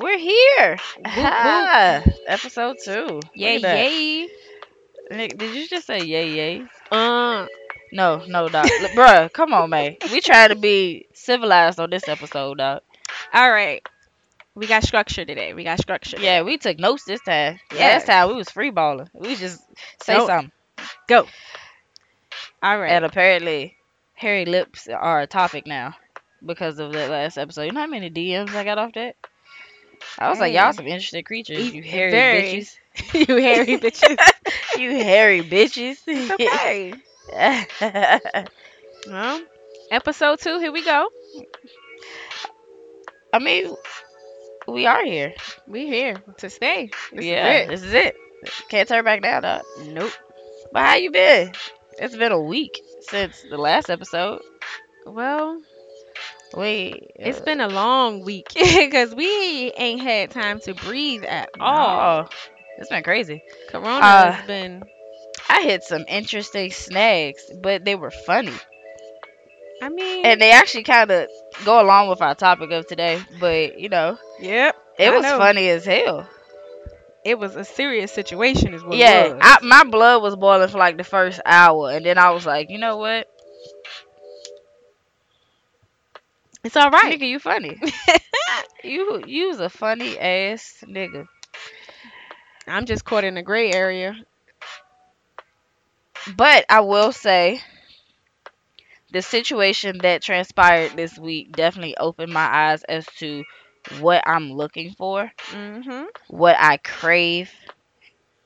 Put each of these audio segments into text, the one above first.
We're here. Ah, episode two. Yay, Look at that. yay. Nick, did you just say yay, yay? Uh, No, no, dog. Bruh, come on, man. We try to be civilized on this episode, dog. all right. We got structure today. We got structure. Yeah, we took notes this time. Yes. Last time we was free balling. We just say something. Go. All right. And apparently, hairy lips are a topic now because of that last episode. You know how many DMs I got off that? I was like, y'all some interesting creatures. You hairy very. bitches. you hairy bitches. you hairy bitches. Okay. well, episode two. Here we go. I mean, we are here. We here to stay. This yeah, Is this is it. Can't turn back now, dog. Nope. But how you been? It's been a week since the last episode. Well, Wait, it's been a long week because we ain't had time to breathe at all. oh, it's been crazy. Corona Uh, has been. I hit some interesting snags, but they were funny, I mean, and they actually kind of go along with our topic of today. But you know, yep. it I was know. funny as hell. It was a serious situation, is what yeah. I, my blood was boiling for like the first hour, and then I was like, you know what, it's all right. nigga, you funny. you you's a funny ass nigga. I'm just caught in a gray area. But I will say, the situation that transpired this week definitely opened my eyes as to what I'm looking for, Mm-hmm. what I crave,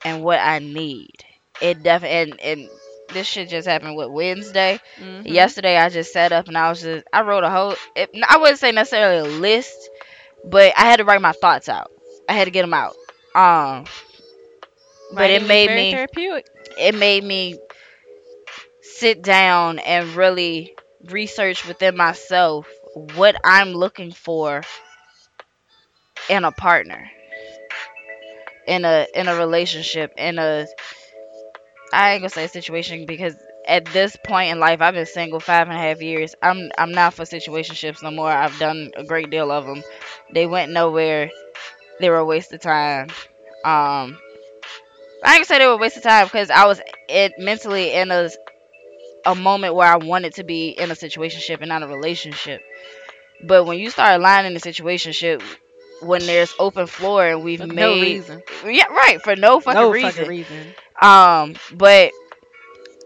and what I need. It definitely and, and this shit just happened with Wednesday. mm-hmm. Yesterday, I just sat up and I was just I wrote a whole. It, I wouldn't say necessarily a list, but I had to write my thoughts out. I had to get them out. Um, but it made me therapeutic. it made me sit down and really research within myself what I'm looking for in a partner in a in a relationship in a I ain't gonna say situation because at this point in life I've been single five and a half years I'm I'm not for situationships no more I've done a great deal of them they went nowhere they were a waste of time um I ain't gonna say they were a waste of time because I was it mentally in a a moment where I wanted to be in a situationship and not a relationship. But when you start aligning a situationship when there's open floor and we've For made no reason. yeah right for no fucking no reason. fucking reason. Um, but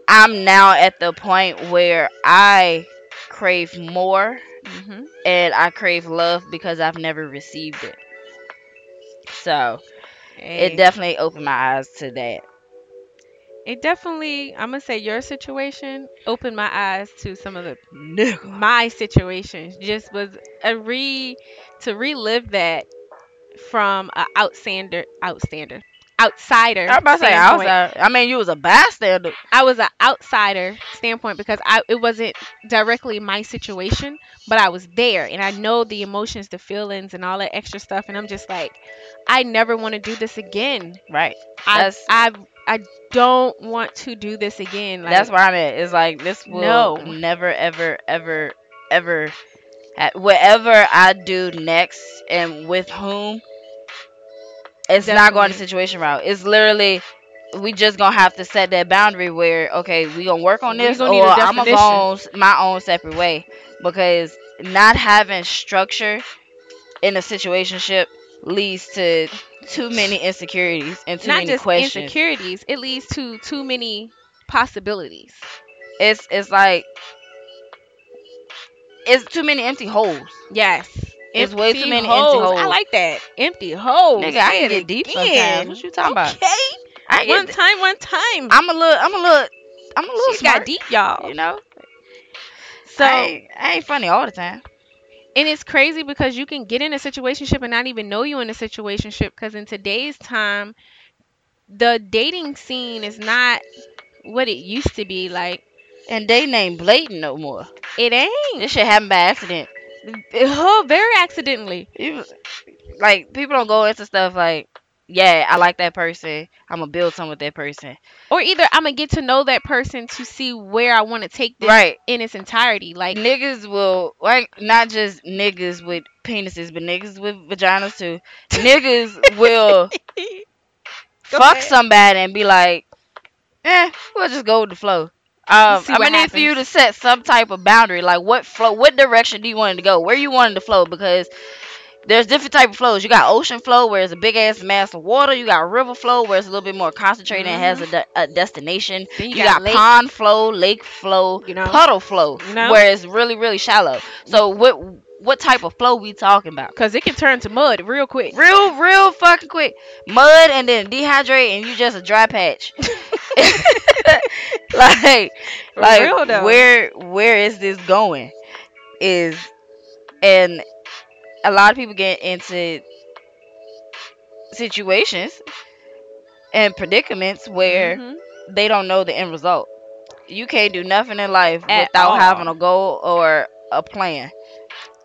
I'm now at the point where I crave more Mm-hmm. and I crave love because I've never received it. So it definitely opened my eyes to that. it definitely. I'm gonna say your situation opened my eyes to some of the Nigga. my situations. Just was a re to relive that from a outstander, outstander, outsider. I was about to say standpoint. outside. I mean, you was a bystander. I was an outsider standpoint because I it wasn't directly my situation, but I was there and I know the emotions, the feelings, and all that extra stuff. And I'm just like, I never want to do this again. Right. I I I don't want to do this again. Like, That's where I'm at. It's like this will No. never, ever, ever, ever. ha- Whatever I do next and with whom, it's not going the situation route. It's literally we just gonna have to set that boundary where okay, we gonna work on this, or I'm gonna go my own separate way because not having structure in a situationship leads to too many insecurities and too not many just questions. insecurities. It leads to too many possibilities. it's it's like it's too many empty holes. Yes. It's way too many empty holes. I like that. Empty holes. Nigga, I can it deep again. sometimes. What you talking about? Okay. I One get, time, one time. I'm a little, I'm a little, I'm a little She got deep, y'all. You know, So I ain't, I ain't funny all the time. and it's crazy because you can get in a situationship and not even know you in a situationship because in today's time the dating scene is not what it used to be like And they ain't blatant no more. it ain't This shit happened by accident. Oh, very accidentally Even- like people don't go into stuff like yeah, I like that person. I'm gonna build something with that person. Or either I'm gonna get to know that person to see where I want to take this Right. in its entirety. Like niggas will like not just niggas with penises, but niggas with vaginas too. Niggas will fuck ahead. somebody and be like, eh, we'll just go with the flow. Um, I'm gonna need for you to set some type of boundary. Like what flow, what direction do you want it to go? Where you want it to flow? Because there's different type of flows. You got ocean flow where it's a big ass mass of water. You got river flow where it's a little bit more concentrated and has a, de- a destination. then You, you, got, got, pond flow, lake flow, you know. puddle flow, You know? where it's really really shallow. So what what type of flow we talking about? Cause it can turn to mud real quick. Real real fucking quick. Mud and then dehydrate and you just a dry patch. like like where where is this going? Is and a lot of people get into situations and predicaments where Mhm. they don't know the end result. You can't do nothing in life At without all. having a goal or a plan.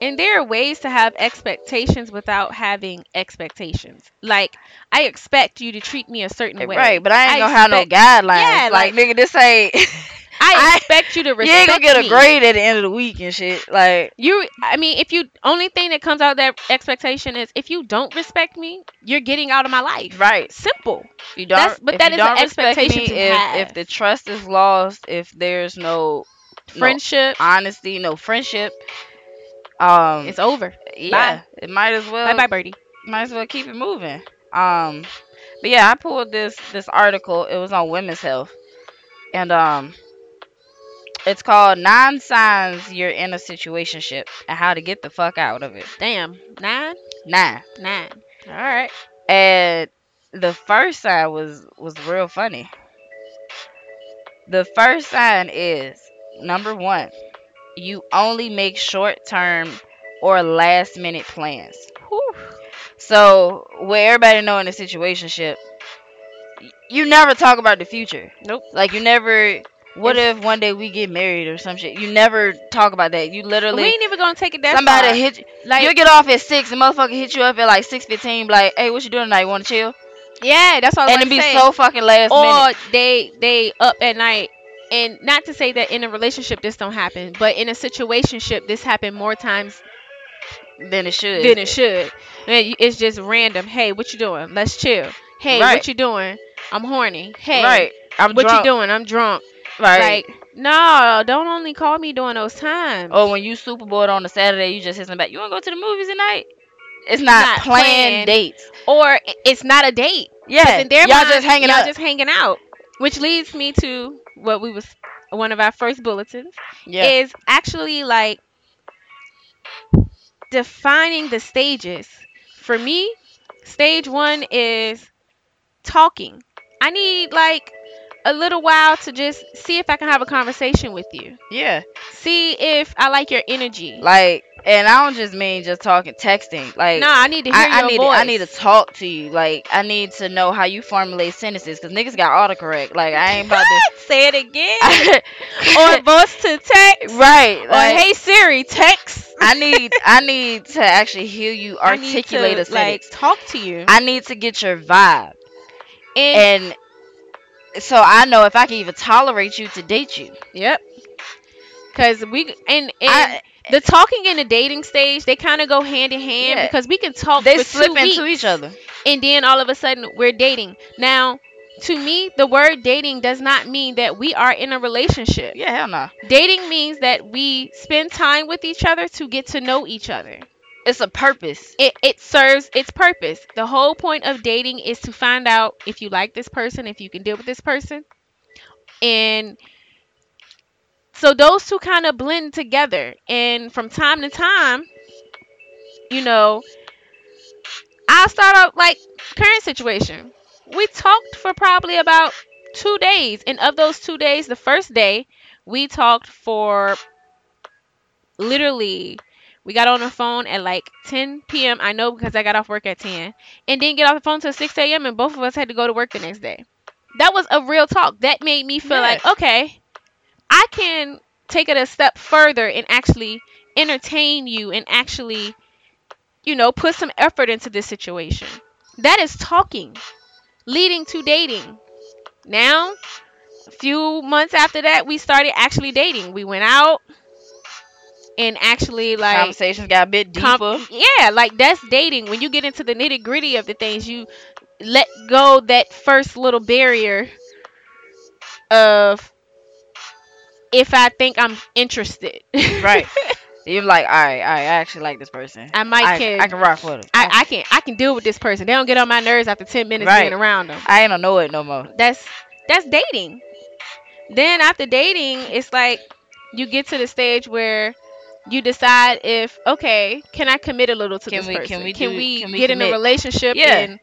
And there are ways to have expectations without having expectations. Like I expect you to treat me a certain eh, way. Right, but I ain't I gonna have no guidelines. Yeah, like, like- nigga, this ain't I expect you to respect me. you ain't gonna get a grade at the end of the week and shit. Like You, I mean, if you only thing that comes out of that expectation is if you don't respect me, you're getting out of my life. right. Simple. You don't That's- but that is an expectation if have. if the trust is lost, if there's no No. Friendship, honesty, no friendship, um it's over. yeah, it might as well Bye bye, birdie. might as well keep it moving. Um, but yeah, I pulled this this article. It was on women's health, and um, it's called Nine Signs You're in a Situationship and How to Get the Fuck Out of It. Damn, nine, Nine, nine. All right. and the first sign was was real funny. The first sign is number one, you only make short term or last minute plans. Whew. So, where everybody know in a situationship, you never talk about the future. Nope. Like you never. What if one day we get married or some shit? You never talk about that. You literally. We ain't even gonna take it that somebody far. hit. you. like, you get off at six, and motherfucker hit you up at like six fifteen. Like, hey, what you doing tonight? You want to chill? yeah, that's all. and it be so fucking last or minute. Or they they up at night and not to say that in a relationship this don't happen but in a situationship this happened more times Then it should. than it should it's just random hey what you doing let's chill hey Right. what you doing i'm horny hey Right. I'm what drunk. you doing i'm drunk Right. like no don't only call me during those times or when you super bored on a Saturday, you just hit somebody. You want to go to the movies tonight? It's not, Not planned planned. dates. or it's not a date Yeah. in their y'all mind, just hanging y'all out. just hanging out which leads me to what we was one of our first bulletins yeah. is actually like defining the stages. For me, stage one is talking. I need like a little while to just see if I can have a conversation with you. yeah. See if I like your energy. Like, and I don't just mean just talking, texting. Like, no, I need to hear I, I your need voice. I need to talk to you. Like, I need to know how you formulate sentences because niggas got autocorrect. Like, I ain't about to say it again. or voice to text. right. Or hey Siri, text. I need I need to actually hear you I need articulate to, a sentence. like talk to you. I need to get your vibe. And, and so I know if I can even tolerate you to date you. yep. Cause we and, and I, the talking and the dating stage they kind of go hand in hand Yeah. because we can talk they slip into weeks, each other. and then all of a sudden we're dating now to me the word dating does not mean that we are in a relationship Yeah, hell no. dating means that we spend time with each other to get to know each other It's a purpose. it, it serves its purpose the whole point of dating is to find out if you like this person if you can deal with this person and so those two kind of blend together and from time to time you know i'll start out like current situation we talked for probably about two days and of those two days the first day we talked for literally we got on the phone at like 10 p.m. I know because I got off work at 10 and didn't get off the phone till 6 a.m. and both of us had to go to work the next day. That was a real talk. That made me feel like, okay, I can take it a step further and actually entertain you and actually, you know, put some effort into this situation. That is talking, leading to dating. Now, a few months after that, we started actually dating. We went out and actually like Conversations got a bit deeper. com- yeah, like that's dating. When you get into the nitty gritty of the things, you let go that first little barrier of if I think I'm interested. Right. You're like, all right, all right, I actually like this person. I might I, can I can rock with him. I, I can I can deal with this person. They don't get on my nerves after ten minutes Right. being around them. I ain't don't know it no more. That's that's dating. Then after dating, it's like you get to the stage where you decide if okay, can I commit a little to Can this we- person? can we can do- we can we get in a relationship? Yeah. And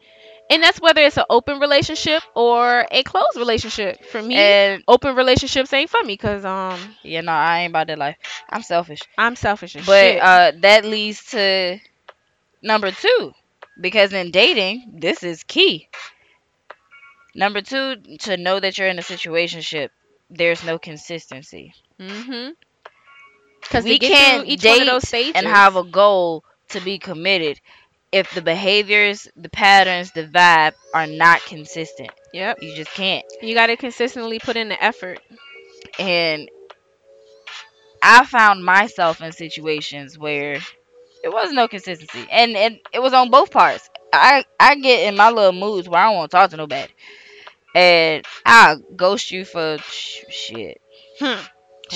and that's whether it's an open relationship or a closed relationship. For me, And open relationships ain't for me because um yeah, no, I ain't about that life. I'm selfish. I'm selfish But shit. uh, that leads to number two, because in dating, this is key. Number two, to know that you're in a situationship, there's no consistency. mm-hmm. Because we can't through each one of date and have a goal to be committed if the behaviors, the patterns, the vibe are not consistent. Yep. You just can't. You got to consistently put in the effort. And I found myself in situations where there was no consistency, and and it was on both parts. I I get in my little moods where I don't want to talk to nobody, and I ghost you for sh- shit. Hmm.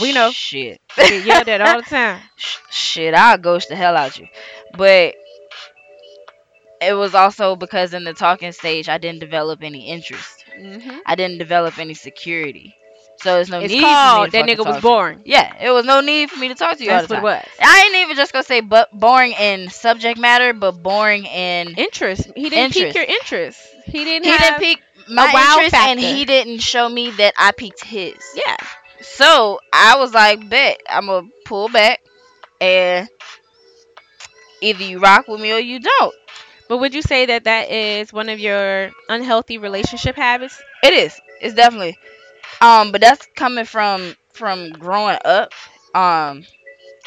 We know. shit. We get yelled at all the time. Sh- shit. I'll ghost the hell out you, but it was also because in the talking stage I didn't develop any interest. Mm-hmm. I didn't develop any security. So there's no It's need called for me to that nigga was talk to you. boring. Yeah, it was no need for me to talk to you That's all the what it was. I ain't even just gonna say but boring in subject matter, but boring in Interest. He didn't pique your interest. He didn't. he didn't pique my wow interest and he didn't show me that I piqued his. Yeah. So I was like, bet I'm gonna pull back and either you rock with me or you don't. But would you say that that is one of your unhealthy relationship habits? It is. It's definitely. Um, but that's coming from from growing up. Um,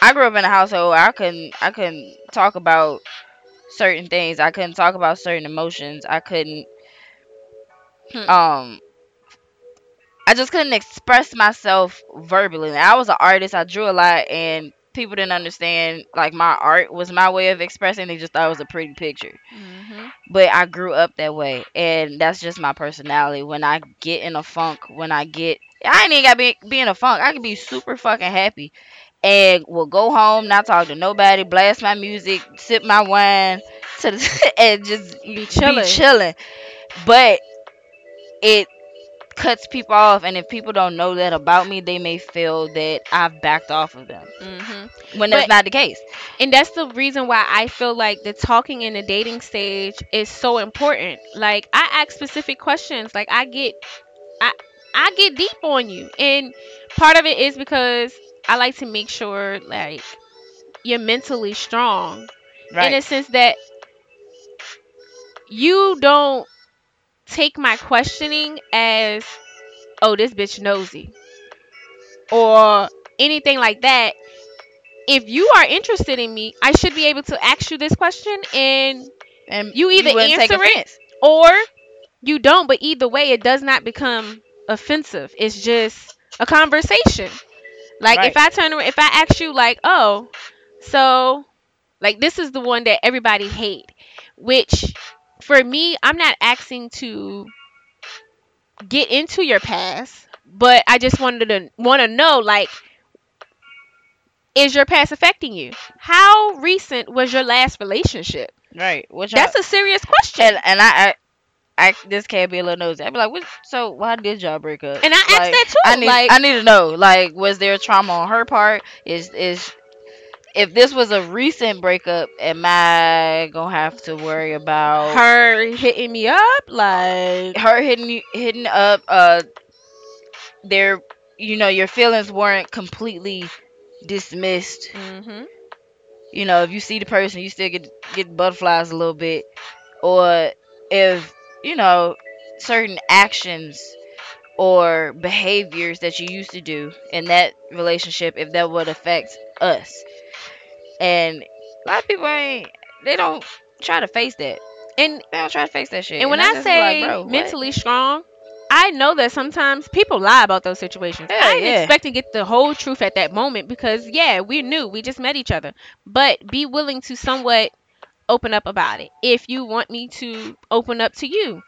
I grew up in a household where I couldn't I couldn't talk about certain things. I couldn't talk about certain emotions. I couldn't. Hmm. Um. I just couldn't express myself verbally. I was an artist. I drew a lot, and people didn't understand. Like my art was my way of expressing. They just thought it was a pretty picture Mm-hmm. but I grew up that way, and that's just my personality. When I get in a funk, when I get, I ain't even got to be, be in a funk. I can be super fucking happy, and will go home, not talk to nobody, blast my music, sip my wine, to the, and just Be chilling. be chilling. But it cuts people off, and if people don't know that about me, they may feel that I've backed off of them Mm-hmm. when that's not the case. And that's the reason why I feel like the talking in the dating stage is so important. Like I ask specific questions. Like I get, I I get deep on you, and part of it is because I like to make sure like you're mentally strong Right. in a sense that you don't take my questioning as oh this bitch nosy. Or anything like that. If you are interested in me i should be able to ask you this question and and you either wouldn't answer it- or you don't. But either way it does not become offensive. It's just a conversation. Like if i turn around if i ask you like oh so like this is the one that everybody hate which for me i'm not asking to get into your past but i just wanted to want to know like is your past affecting you how recent was your last relationship Right. Which that's a serious question and, and I, I, I, this can't be a little nosy. I'd be like, what, so why did y'all break up? And I asked that too. I need, like, I need to know. Like, was there trauma on her part? Is is if this was a recent breakup, am I gonna have to worry about her hitting me up, like, her hitting you, hitting up? Uh, their, you know, your feelings weren't completely dismissed. hmm you know, if you see the person, you still get get butterflies a little bit, or if you know certain actions or behaviors that you used to do in that relationship, if that would affect us, and a lot of people ain't they don't try to face that. And They don't try to face that shit. and when I, be say like, bro, what? mentally strong, I know that sometimes people lie about those situations. Hell I didn't yeah. expect to get the whole truth at that moment because yeah, we knew we just met each other. But be willing to somewhat open up about it. If you want me to open up to you.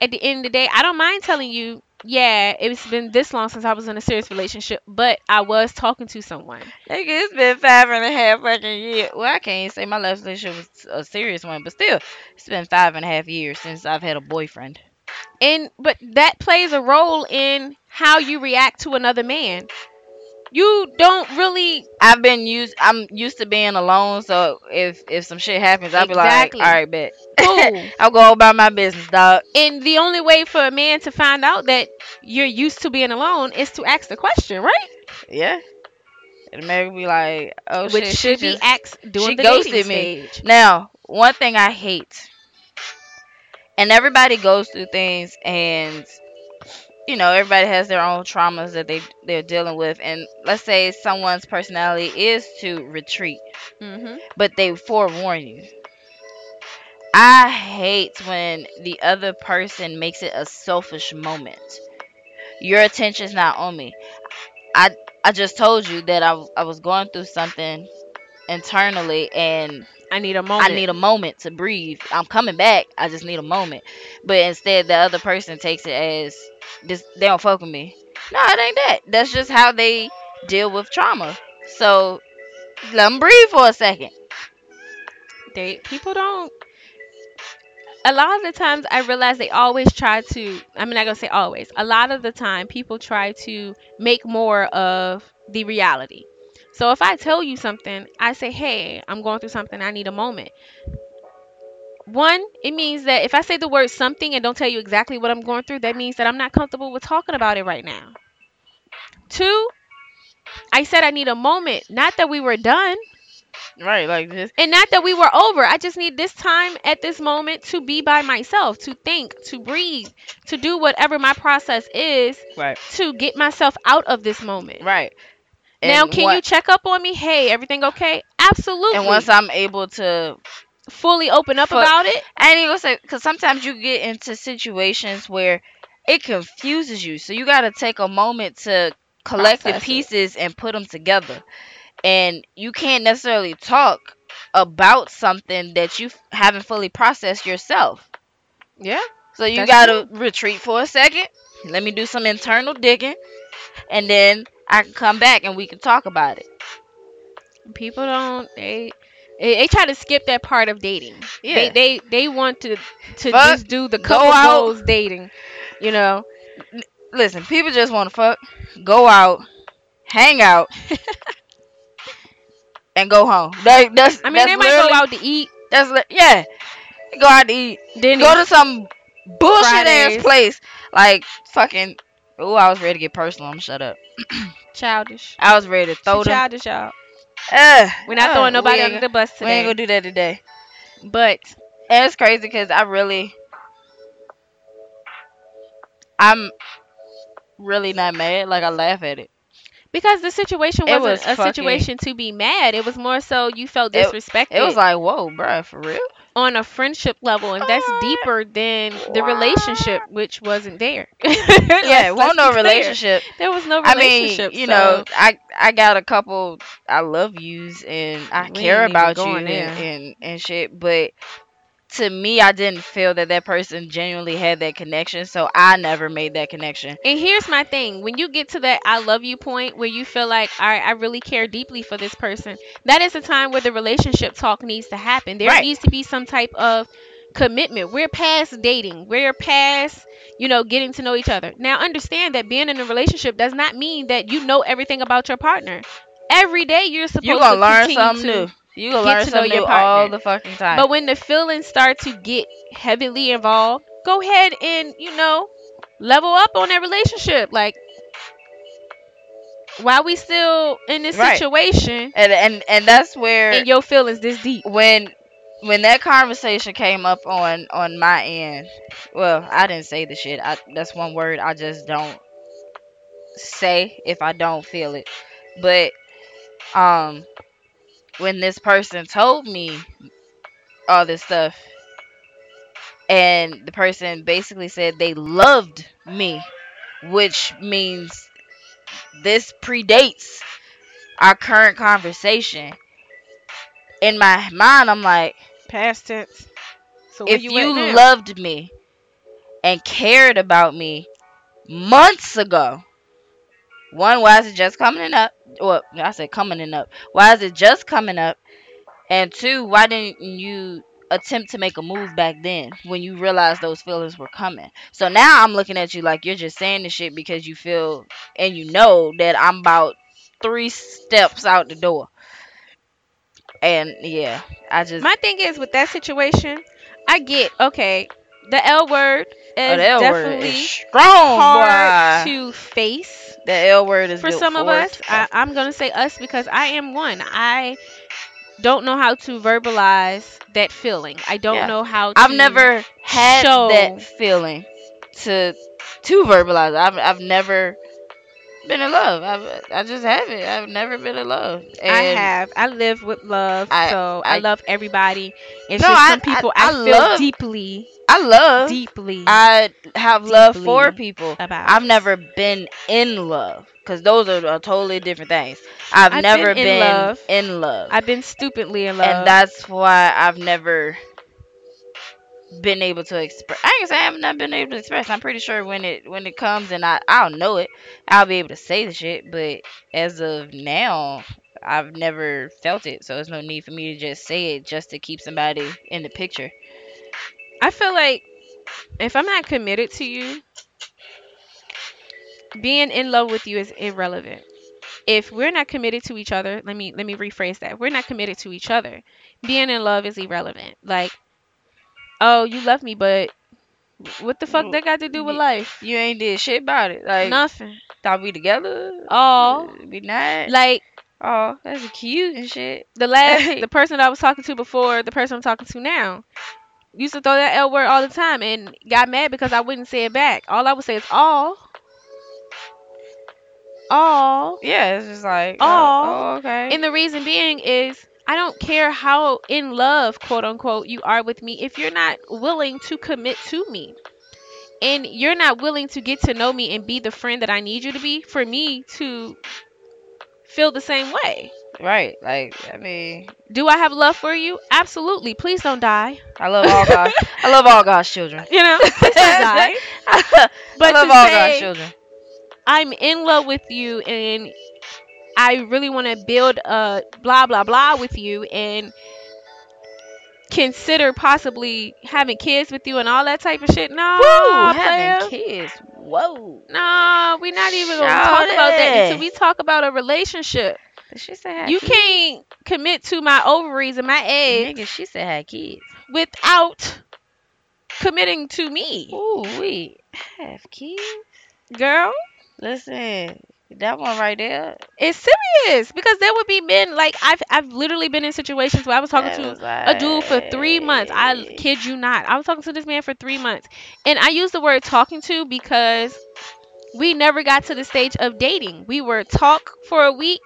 At the end of the day, I don't mind telling you, yeah, it's been this long since I was in a serious relationship, but I was talking to someone. Nigga, it's been five and a half fucking years. Well, I can't say my last relationship was a serious one, but still, it's been five and a half years since I've had a boyfriend. and but that plays a role in how you react to another man you don't really I've been used. I'm used to being alone, so if if some shit happens, I'll Exactly. be like, all right, bet. Cool. I'll go about my business, dog. and the only way for a man to find out that you're used to being alone is to ask the question right Yeah. And maybe be like, oh which shit, should she be asked during she the ghosted dating me. stage Now, one thing I hate, and everybody goes through things, and you know, everybody has their own traumas that they they're dealing with. And let's say someone's personality is to retreat, hmm but they forewarn you. I hate when the other person makes it a selfish moment. Your attention's not on me. I I just told you that I, I was going through something internally and i need a moment I need a moment to breathe. I'm coming back. I just need a moment. But instead, the other person takes it as this. They don't fuck with me. No, it ain't that. That's just how they deal with trauma. So let them breathe for a second. they people don't a lot of the times i realize they always try to i'm not gonna say always a lot of the time people try to make more of the reality so if i tell you something i say hey i'm going through something i need a moment one it means that if i say the word something and don't tell you exactly what i'm going through that means that i'm not comfortable with talking about it right now two i said i need a moment not that we were done Right, like this. and not that we were over. I just need this time at this moment to be by myself, to think, to breathe, to do whatever my process is Right, to get myself out of this moment. right. Now, can what- you check up on me? Hey, everything okay? Absolutely. And once I'm able to, fully open up For- about it, I ain't even gonna say, because sometimes you get into situations where it confuses you. So you gotta take a moment to collect the Process it. pieces and put them together. And you can't necessarily talk about something that you haven't fully processed yourself. yeah, So you gotta retreat for a second. Let me do some internal digging, and then I can come back and we can talk about it. people don't they. They, they try to skip that part of dating. Yeah. They they they want to to Fuck, just do the couple goals dating. You know, Listen, people just want to fuck, go out, hang out, and go home. They, that's I mean that's they might go out to eat. That's li- yeah. Go out to eat. Then Go to some bullshit Fridays. ass place like fucking. Oh, I was ready to get personal. I'm shut up. childish. I was ready to She throw them. childish, y'all. Uh, We're not uh, throwing nobody we under the bus today. We ain't gonna do that today. But it's crazy because I really, I'm really not mad. Like I laugh at it. because the situation wasn't was a fucking- situation to be mad, it was more so you felt It- disrespected It was like, whoa, bruh, for real. On a friendship level, and that's deeper than the relationship, which wasn't there. Yeah, it wasn't no relationship. There was no relationship. I mean, you so know, I I got a couple I love yous and I We care about you and, and and shit, but to me, I didn't feel that that person genuinely had that connection, so I never made that connection. And here's my thing: when you get to that "I love you" point, where you feel like, all right, I really care deeply for this person, that is the time where the relationship talk needs to happen. There Right. needs to be some type of commitment. We're past dating. We're past, you know, getting to know each other. Now, understand that being in a relationship does not mean that you know everything about your partner. Every day you're supposed You gonna to learn something to- new. You get learn to know something your new all partner. the fucking time. But when the feelings start to get heavily involved, go ahead and, you know, level up on that relationship. Like, while we still in this Right. situation and and and that's where and your feelings this deep. when when that conversation came up on on my end well i didn't say the shit I, that's one word i just don't say if i don't feel it but um when this person told me all this stuff and the person basically said they loved me, which means this predates our current conversation. In my mind, I'm like, Past tense. So if you, you, loved me and cared about me months ago, one, why is it just coming up? Well, I said coming and up. Why is it just coming up? And two, why didn't you attempt to make a move back then when you realized those feelings were coming? So now I'm looking at you like you're just saying this shit because you feel and you know that I'm about three steps out the door. And yeah, I just My thing is with that situation, I get okay. The L word oh, is oh, L word definitely is strong, hard boy. to face The L word is for some of us. I, I'm gonna say us because I am one. I don't know how to verbalize that feeling. I don't Yeah. know how. to... I've never had that feeling to to verbalize. I've I've never been in love. I've I just haven't. I've never been in love. And I have. I live with love, I- so I, I- love everybody. It's No, just I- some people I- I, I feel love- deeply, I love. deeply I have love for people. about. I've never been in love because those are, are totally different things. I've, I've never been in been love. in love. I've been stupidly in love. and that's why I've never been able to express. I ain't say I've not been able to express. I'm pretty sure when it when it comes and I I don't know it, I'll be able to say the shit. But as of now, I've never felt it, so there's no need for me to just say it just to keep somebody in the picture. I feel like if I'm not committed to you, being in love with you is irrelevant. If we're not committed to each other, let me let me rephrase that. We're not committed to each other. Being in love is irrelevant. Like, oh, you love me, but what the fuck that got to do with life? You ain't did shit about it. Like Nothing. thought we together. Oh, be nice. like oh, that's cute and shit. the last the person I was talking to before, the person I'm talking to now, used to throw that L word all the time and got mad because I wouldn't say it back. All I would say is all. All. Yeah, it's just like Oh. oh, oh okay. And the reason being is I don't care how in love, quote unquote, you are with me if you're not willing to commit to me. And you're not willing to get to know me and be the friend that I need you to be for me to feel the same way. right. Like I mean, Do I have love for you? Absolutely. Please don't die. I love all God. I love all God's children. You know, please don't die. but I love all say- God's children. I'm in love with you and I really want to build a blah blah blah with you and consider possibly having kids with you and all that type of shit. No, Woo, having kids. Whoa. No, we're not even gonna talk about that until we talk about a relationship. She said had You kids. can't commit to my ovaries and my eggs Nigga, she said had kids. without committing to me, Ooh, we have kids. girl. Listen, that one right there. It's serious because there would be men like I've I've literally been in situations where I was talking that to was a dude for three months. I kid you not. I was talking to this man for three months. And I use the word talking to because we never got to the stage of dating. We were talk for a week,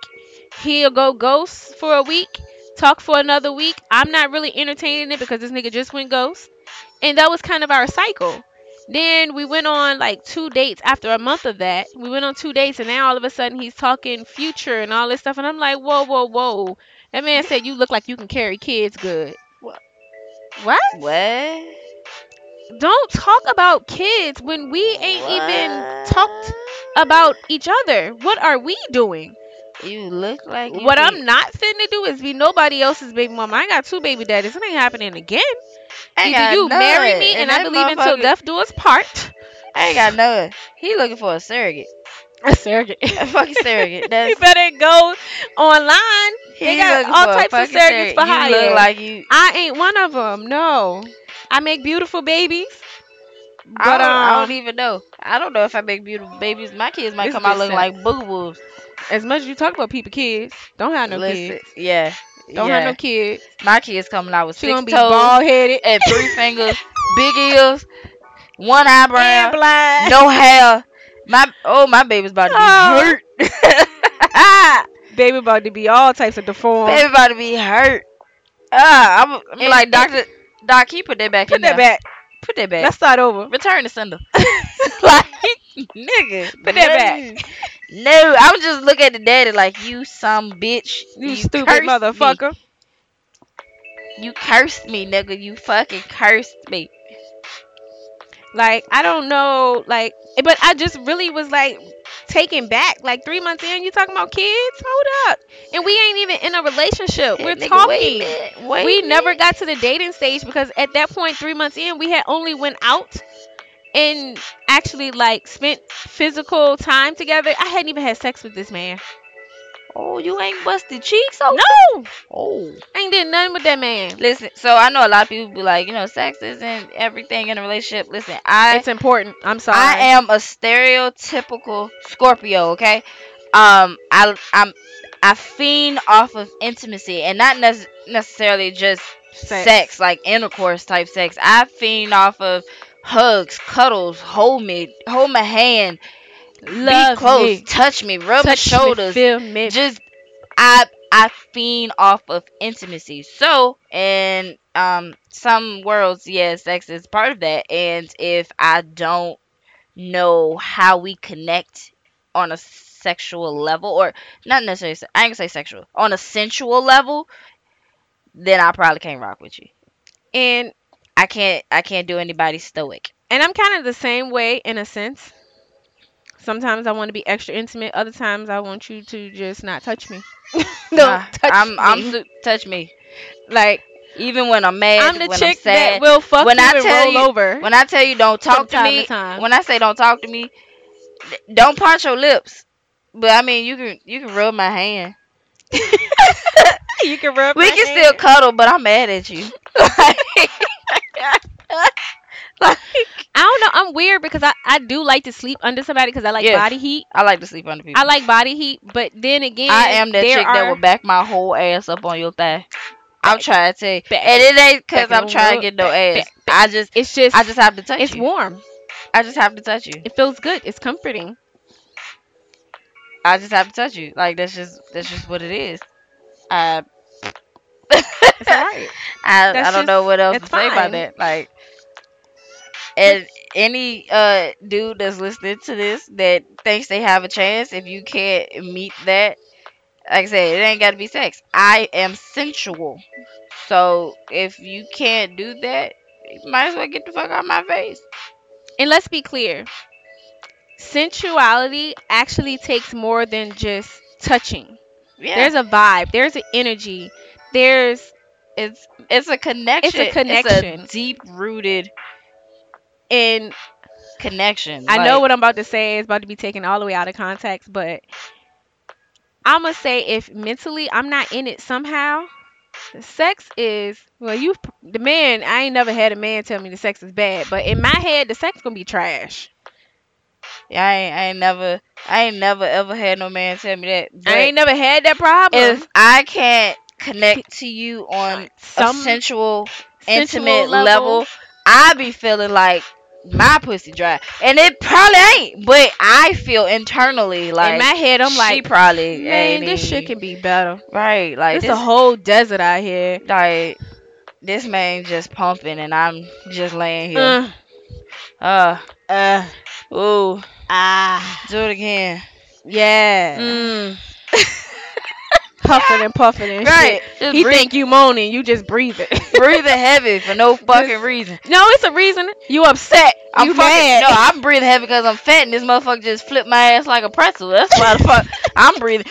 he'll go ghost for a week, talk for another week. I'm not really entertaining it because this nigga just went ghost. And that was kind of our cycle. Then we went on like two dates after a month of that. We went on two dates and now all of a sudden he's talking future and all this stuff. And I'm like, whoa, whoa, whoa. That man said you look like you can carry kids good. What? What? What? Don't talk about kids when we ain't even talked about each other. What are we doing? You look like you what be- I'm not finna do is be nobody else's baby mama. I got two baby daddies. It ain't happening again. I Either you none. marry me and, I believe until death do us part. I ain't got none. He looking for a surrogate. A surrogate. A fucking surrogate. you That's better go online. They got all types of surrogates for hire. You look like you. I ain't one of them. No, I make beautiful babies. I But don't, I um, don't even know. I don't know if I make beautiful babies. My kids might come out looking like boo as much as you talk about people kids, don't have no Listen, kids. yeah, Don't yeah. have no kids. My kids coming out with She six gonna be toes bald headed and three fingers, big ears, one and eyebrow, blind. no hair. My oh, my baby's about to be Oh. hurt. Baby about to be all types of deformed. Baby about to be hurt. Ah, I'm, I'm like Doctor Doc. He put that back Put in that there. back. Put that back. Let's start over. Return the sender. like, nigga. Put that no. back. No, I was just looking at the daddy like you some bitch. You, stupid cursed me. motherfucker. You cursed me, nigga. You fucking cursed me. Like I don't know, like, but I just really was like taken back. Like three months in, you talking about kids? Hold up, and we ain't even in a relationship. We're Nigga, talking. Wait minute. Wait we never got to the dating stage because at that point, three months in, we had only went out and actually like spent physical time together. I hadn't even had sex with this man. Oh, you ain't busted cheeks? Oh, No, Oh. Ain't did nothing with that man. Listen, so I know a lot of people be like, you know, sex isn't everything in a relationship. Listen, I It's important. I'm sorry. I am a stereotypical Scorpio, okay? Um, I I'm I fiend off of intimacy and not nec- necessarily just Sex. sex. like intercourse type sex. I fiend off of hugs, cuddles, hold me, hold my hand, Love be close, me. touch me, rub my Touch me, shoulders, feel me. just I I fiend off of intimacy. So in um some worlds, yes, sex is part of that. And if I don't know how we connect on a sexual level, or not necessarily, I ain't gonna say sexual, on a sensual level, then I probably can't rock with you. and I can't I can't do anybody stoic. and I'm kind of the same way in a sense. Sometimes I want to be extra intimate. Other times I want you to just not touch me. Don't Nah, touch I'm me. I'm su- touch me. like Even when I'm mad, I'm the when chick I'm sad, that will fuck When you I and tell roll you- over. When I tell you don't talk to me, to when I say don't talk to me, don't punch your lips. But I mean, you can you can rub my hand. you can rub. We can hand. still cuddle, but I'm mad at you. like, I don't know. I'm weird because I, I do like to sleep under somebody because I like Yes. body heat. I like to sleep under people. I like body heat, but then again, I am that chick are, that will back my whole ass up on your thigh. I'm trying to tell you, back- and it ain't because I'm trying to get no ass. back, back. I just, It's just I just have to touch it's you. warm. I just have to touch you. It feels good. It's comforting. I just have to touch you. Like that's just that's just what it is. I It's alright. I, I don't know what else to it's say about fine. that. Like and any uh dude that's listening to this that thinks they have a chance, if you can't meet that, like I said, it ain't gotta be sex. I am sensual. So if you can't do that, you might as well get the fuck out of my face. And let's be clear. Sensuality actually takes more than just touching. Yeah. There's a vibe. There's an energy. There's it's it's a connection. It's a connection. It's a deep rooted and connection. I know what I'm about to say is about to be taken all the way out of context, but I'm gonna say if mentally I'm not in it somehow, sex is well. You the man. I ain't never had a man tell me the sex is bad, but in my head, the sex gonna be trash. Yeah, I ain't, I ain't never, I ain't never ever had no man tell me that. I ain't never had that problem. if I can't connect to you on Some a sensual, sensual intimate level. level, I be feeling like my pussy dry, and it probably ain't. But I feel internally like in my head, I'm like, she probably man, ain't this even- shit can be better. right. Like It's this, a whole desert out here. like this man just pumping, and I'm just laying here. Uh, Uh, uh, ooh, ah, do it again. yeah, Mm. puffing and puffing and Right. shit. Just He breathe- think you moaning, you just breathe it. breathing heavy for no fucking reason. No, it's a reason. You upset. I'm you fucking, mad. No, I'm breathing heavy because I'm fat, and this motherfucker just flipped my ass like a pretzel. That's why the fuck I'm breathing.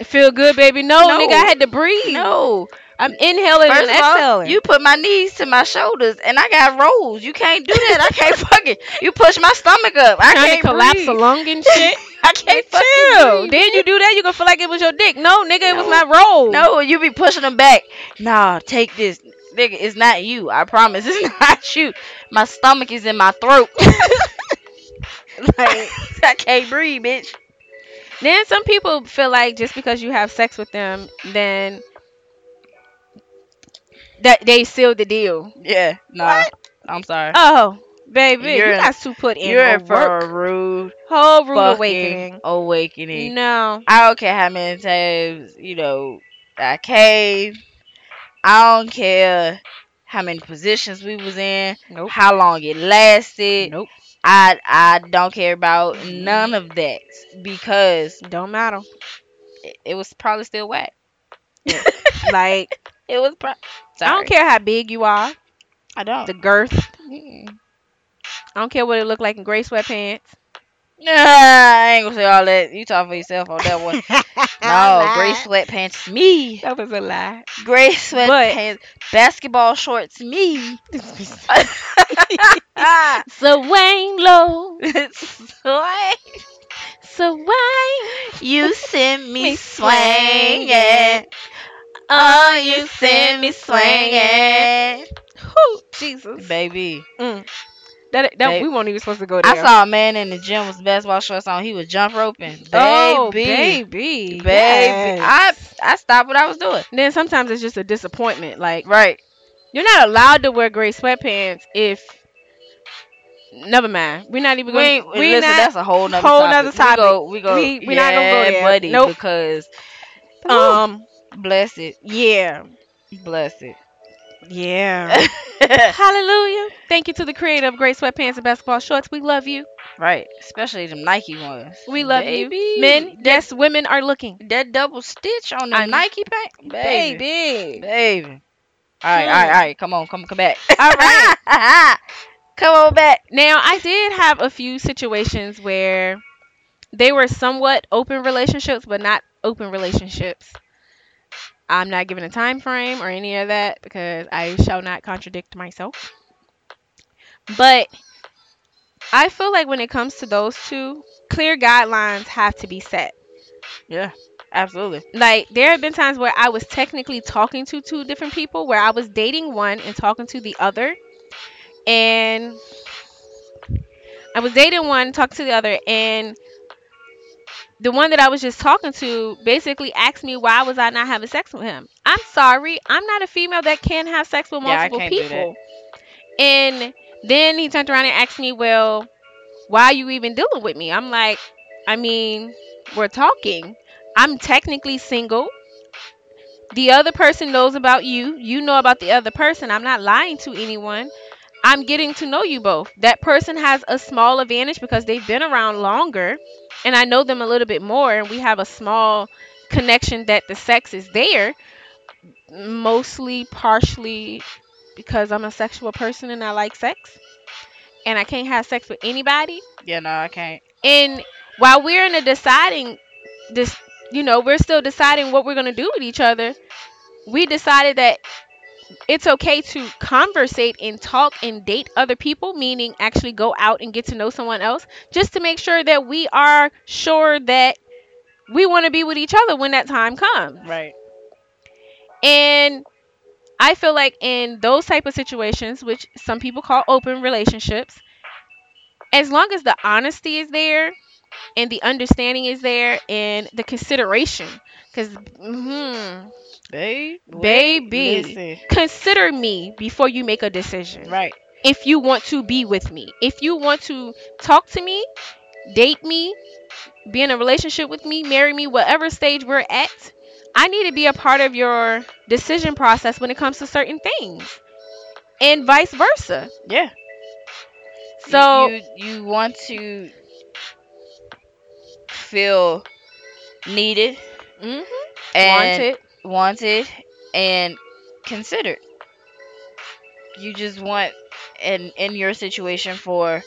It feel good, baby. No, No. nigga, I had to breathe. no, I'm inhaling first and of all, exhaling. you put my knees to my shoulders, and I got rolls. You can't do that. I can't fucking. You push my stomach up. I trying can't to collapse breathe. a lung and shit. I can't Chill. fucking breathe. Then you do that, you gonna feel like it was your dick. No, nigga, it was my roll. No, you be pushing them back. Nah, take this. Nigga, it's not you. I promise. It's not you. My stomach is in my throat. like, I can't breathe, bitch. Then some people feel like just because you have sex with them, then that they sealed the deal. Yeah, no. What? I'm sorry. Oh, baby, You're you got to put in You're for work. a rude whole rude awakening. awakening. No, I don't care how many times, you know, I came. I don't care how many positions we was in, Nope. how long it lasted. Nope. I I don't care about none of that because Don't matter. it, it was probably still whack. Like It was. Pro- I don't care how big you are, I don't. the girth. Mm-mm. I don't care what it looked like in gray sweatpants. Nah, I ain't gonna say all that. You talk for yourself on that one. No, gray sweatpants, me. That was a lie. Gray sweatpants, basketball shorts, me. So Wayne Low. So Wayne. You send me Me swinging. Swinging. Oh, you send me swinging. Whew, Jesus. Baby. Mm. That, that Babe. we weren't even supposed to go there. I saw a man in the gym with basketball shorts on. He was jump roping. Baby. Oh, baby. Baby. Yes. I I stopped what I was doing. then sometimes it's just a disappointment. Like Right. you're not allowed to wear gray sweatpants if. Never mind. We're not even going. ain't, We listen, not. that's a whole nother whole topic. nother topic. We go, we go, We- we yeah, not gonna go there. buddy, Nope. because Um. Bless it, Yeah. bless it. Yeah. Hallelujah. Thank you to the creator of great sweatpants and basketball shorts. We love you. right, especially them Nike ones. We love Baby. you. Men, yes, women are looking. That double stitch on the I. Nike pant, baby, Baby. baby. All right, all right, all right. Come on, come, come back. All right. come on back. Now, I did have a few situations where they were somewhat open relationships, but not open relationships. I'm not giving a time frame or any of that because I shall not contradict myself. But I feel like when it comes to those two, clear guidelines have to be set. Yeah, absolutely. Like there have been times where I was technically talking to two different people, where I was dating one and talking to the other, and I was dating one, talking to the other, and the one that I was just talking to basically asked me why was I not having sex with him. I'm sorry, I'm not a female that can have sex with Yeah, I multiple that. people. And then he turned around and asked me, "Well, why are you even dealing with me?" I'm like, "I mean, we're talking. I'm technically single. The other person knows about you. You know about the other person. I'm not lying to anyone. I'm getting to know you both. That person has a small advantage because they've been around longer and I know them a little bit more and we have a small connection that the sex is there mostly partially because I'm a sexual person and I like sex and I can't have sex with anybody Yeah, no, I can't. and while we're in a deciding this you know we're still deciding what we're going to do with each other we decided that it's okay to conversate and talk and date other people meaning actually go out and get to know someone else just to make sure that we are sure that we want to be with each other when that time comes Right. and I feel like in those type of situations, which some people call open relationships, as long as the honesty is there and the understanding is there and the consideration, because hmm Baby. Baby. Listen. consider me before you make a decision. Right. If you want to be with me, if you want to talk to me, date me, be in a relationship with me, marry me, whatever stage we're at, I need to be a part of your decision process when it comes to certain things. And vice versa. Yeah. So you you want to feel needed mm-hmm. and wanted. Wanted and considered. You just want in in your situation for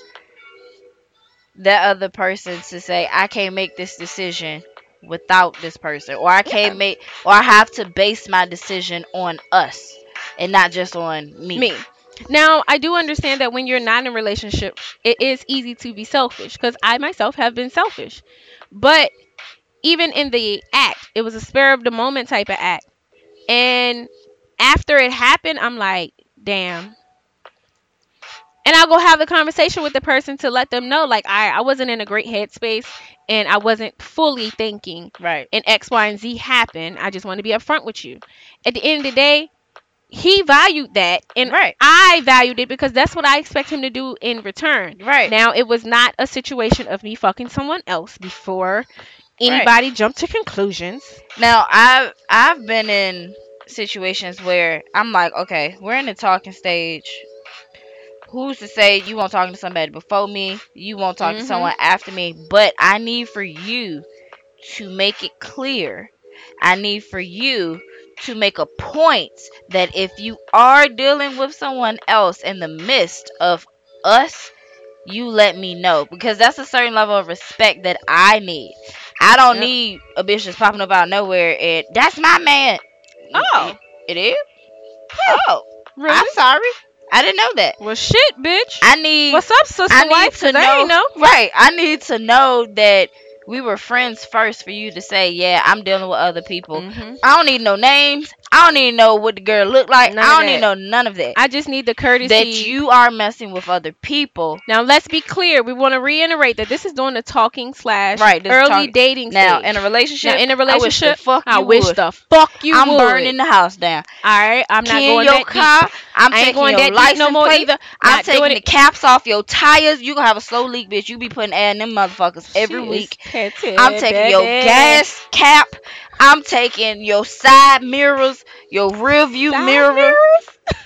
that other person to say, I can't make this decision without this person. Or I can't Yeah. make or I have to base my decision on us and not just on me. me. Now, I do understand that when you're not in a relationship, it is easy to be selfish because I myself have been selfish. But even in the act, it was a spur of the moment type of act. And after it happened, I'm like, damn. And I'll go have the conversation with the person to let them know, like, I, I wasn't in a great headspace and I wasn't fully thinking Right. and X, Y, and Z happened. I just want to be upfront with you. At the end of the day, he valued that, and Right. I valued it because that's what I expect him to do in return. Right. Now, it was not a situation of me fucking someone else before anybody jump to conclusions. Now I've I've been in situations where I'm like, okay, we're in the talking stage. Who's to say you won't talk to somebody before me? You won't talk to Mhm. someone after me? But I need for you to make it clear. I need for you to make a point that if you are dealing with someone else in the midst of us, you let me know because that's a certain level of respect that I need. I don't Yep. need a bitch just popping up out of nowhere and that's my man. Oh. it is. Oh, Really? I'm sorry. I didn't know that. well, shit, bitch. I need. What's up, sister I need wife? to I know. Right. I need to know that we were friends first for you to say, yeah, I'm dealing with other people. Mhm. I don't need no names. I don't even know what the girl looked like. None I don't even know none of that. I just need the courtesy. that you are messing with other people. Now let's be clear. We want to reiterate that this is doing the talking slash Right, early dating Now, stage. in a relationship, Now, in a I wish the relationship, fuck I you wish the fuck you I'm would. burning the house down. All right, I'm not going your that car. deep. I'm I ain't taking going your that deep no more plate. either. I'm Not taking the caps off your tires. You gonna have a slow leak, bitch. You be putting air in them motherfuckers every week. I'm taking your gas cap. I'm taking your side mirrors, your rear view Side mirror. mirrors?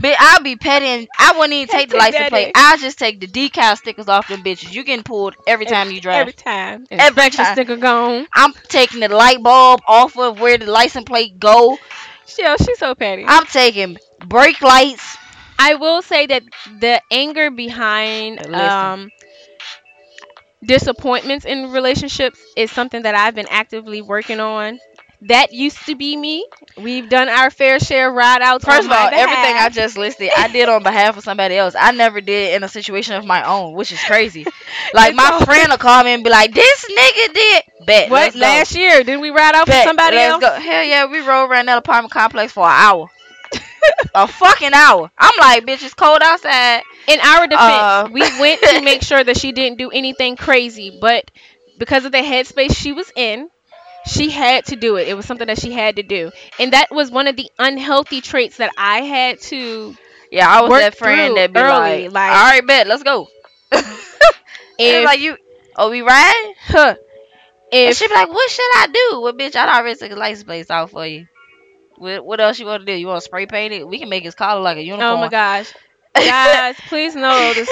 But I'll be petting. I wouldn't even take the license plate. I'll just take the decal stickers off them bitches. You getting pulled every time you drive. Every time. Every Inspection time. sticker gone. I'm taking the light bulb off of where the license plate go. Shell, she's so petty. I'm taking brake lights. I will say that the anger behind um disappointments in relationships is something that I've been actively working on. That used to be me. We've done our fair share ride outs. First of all, everything I just listed, I did on behalf of somebody else. I never did in a situation of my own, which is crazy. Like my friend will call me and be like, "This nigga did." Bet. what last year didn't we ride out for Bet, somebody let's else? go. Hell yeah, we rode around that apartment complex for an hour. a fucking hour. I'm like, bitch, it's cold outside. In our defense, Uh, we went to make sure that she didn't do anything crazy, but because of the headspace she was in, she had to do it. It was something that she had to do. And that was one of the unhealthy traits that I had to Yeah, I was that friend that be early, like, like- all right, bet, let's go. and like you, oh, we riding? huh, And she'd be like, what should I do? Well, bitch, I already took a license plate out for you. What, what else you want to do? You want to spray paint it? We can make his collar like a unicorn. oh my gosh. Guys, please know this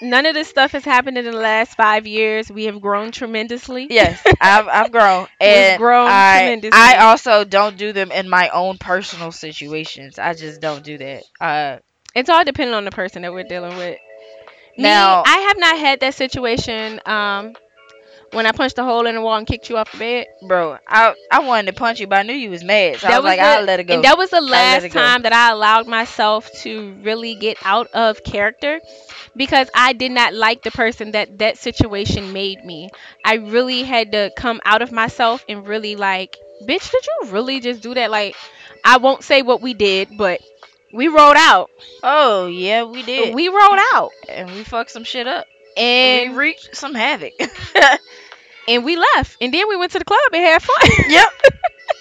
none of this stuff has happened in the last five years. We have grown tremendously. Yes, I've I've grown We've and grown I tremendously. I also don't do them in my own personal situations. I just don't do that. Uh, It's all depending on the person that we're dealing with. Now- Me, I have not had that situation. Um, when I punched a hole in the wall and kicked you off the bed. bro, I I wanted to punch you, but I knew you was mad, so I was, like, the- I'll let it go. And that was the last time that I allowed myself to really get out of character because I did not like the person that that situation made me. I really had to come out of myself and really like, bitch, did you really just do that? Like, I won't say what we did, but we rolled out. oh yeah, we did. We rolled out. and we fucked some shit up. And we reached some havoc. and we left. And then we went to the club and had fun. yep.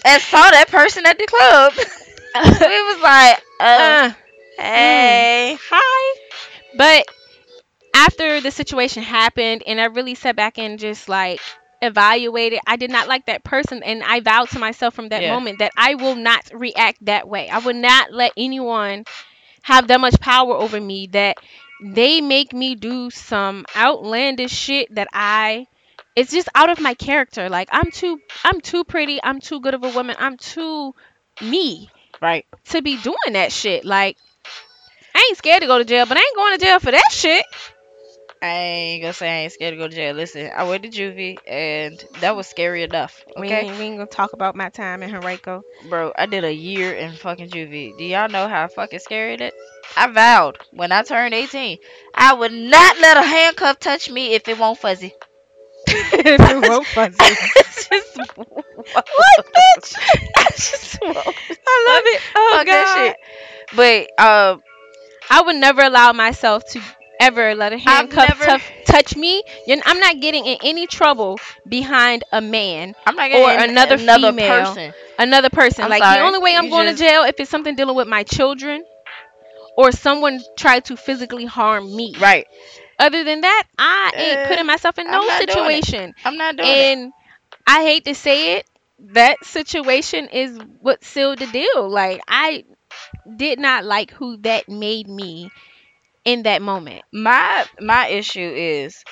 And saw that person at the club. we was like, uh, Uh, hey. hi. But after the situation happened and I really sat back and just like evaluated, I did not like that person and I vowed to myself from that Yeah. moment that I will not react that way. I would not let anyone have that much power over me that they make me do some outlandish shit that I it's just out of my character. Like I'm too I'm too pretty, I'm too good of a woman, I'm too me Right. to be doing that shit. Like, I ain't scared to go to jail, but I ain't going to jail for that shit. I ain't gonna say I ain't scared to go to jail. Listen, I went to juvie and that was scary enough. We, Okay, ain't, we ain't gonna talk about my time in Henrico. bro, I did a year in fucking juvie. Do y'all know how fucking scary it is? I vowed when I turned 18, I would not let a handcuff touch me if it won't fuzzy. It's just what, bitch? I just won't. I love it. Oh god. that shit. But um, I would never allow myself to ever let a handcuff never- touch me. You- I'm not getting in any trouble behind a man, I'm not getting Or another another female. person. another person. I'm like sorry. the only way I'm You going just- to jail if it's something dealing with my children or someone tried to physically harm me. Right. Other than that, I ain't Uh, putting myself in I'm no it. situation. I'm not doing it. And I hate to say it, that situation is what sealed the deal. Like I did not like who that made me in that moment. My my issue is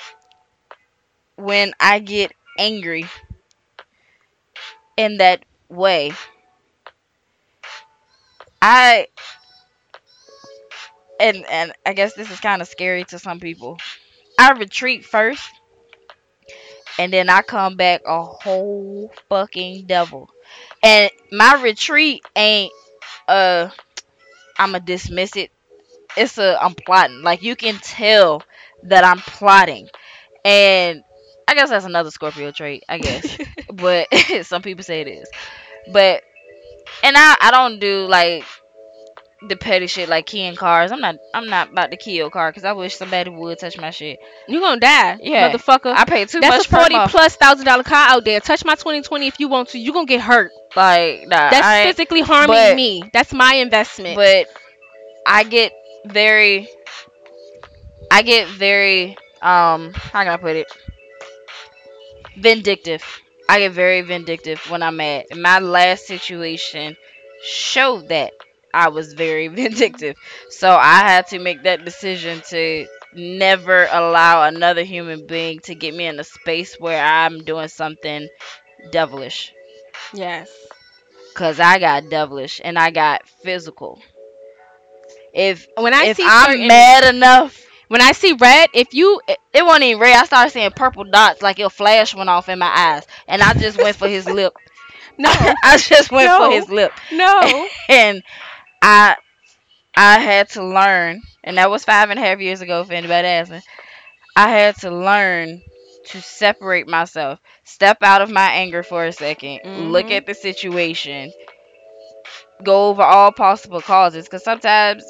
when I get angry in that way. I and and I guess this is kind of scary to some people. I retreat first and then I come back a whole fucking devil. And my retreat ain't uh I'ma dismiss it. It's a I'm plotting. Like you can tell that I'm plotting. And I guess that's another Scorpio trait, I guess. but some people say it is. But and I I don't do like the petty shit like keying cars. I'm not I'm not about to key your car because I wish somebody would touch my shit. You gonna die, Yeah. motherfucker. I paid too That's much a forty month. plus thousand dollar car out there. Touch my twenty twenty if you want to. You gonna get hurt. Like nah, That's physically harming but- me. That's my investment. but I get very I get very um how can I put it vindictive. I get very vindictive when I'm mad. My last situation showed that I was very vindictive. So I had to make that decision to never allow another human being to get me in a space where I'm doing something devilish. yes. Cause I got devilish and I got physical. If When I if see I'm certain, mad enough, when I see red, if you it wasn't even red. I started seeing purple dots, like a flash went off in my eyes, and I just went for his lip. no I just went No. for his lip, no and I I had to learn, and that was five and a half years ago. For anybody asking, I had to learn to separate myself, step out of my anger for a 2nd look Mhm. at the situation, go over all possible causes, because sometimes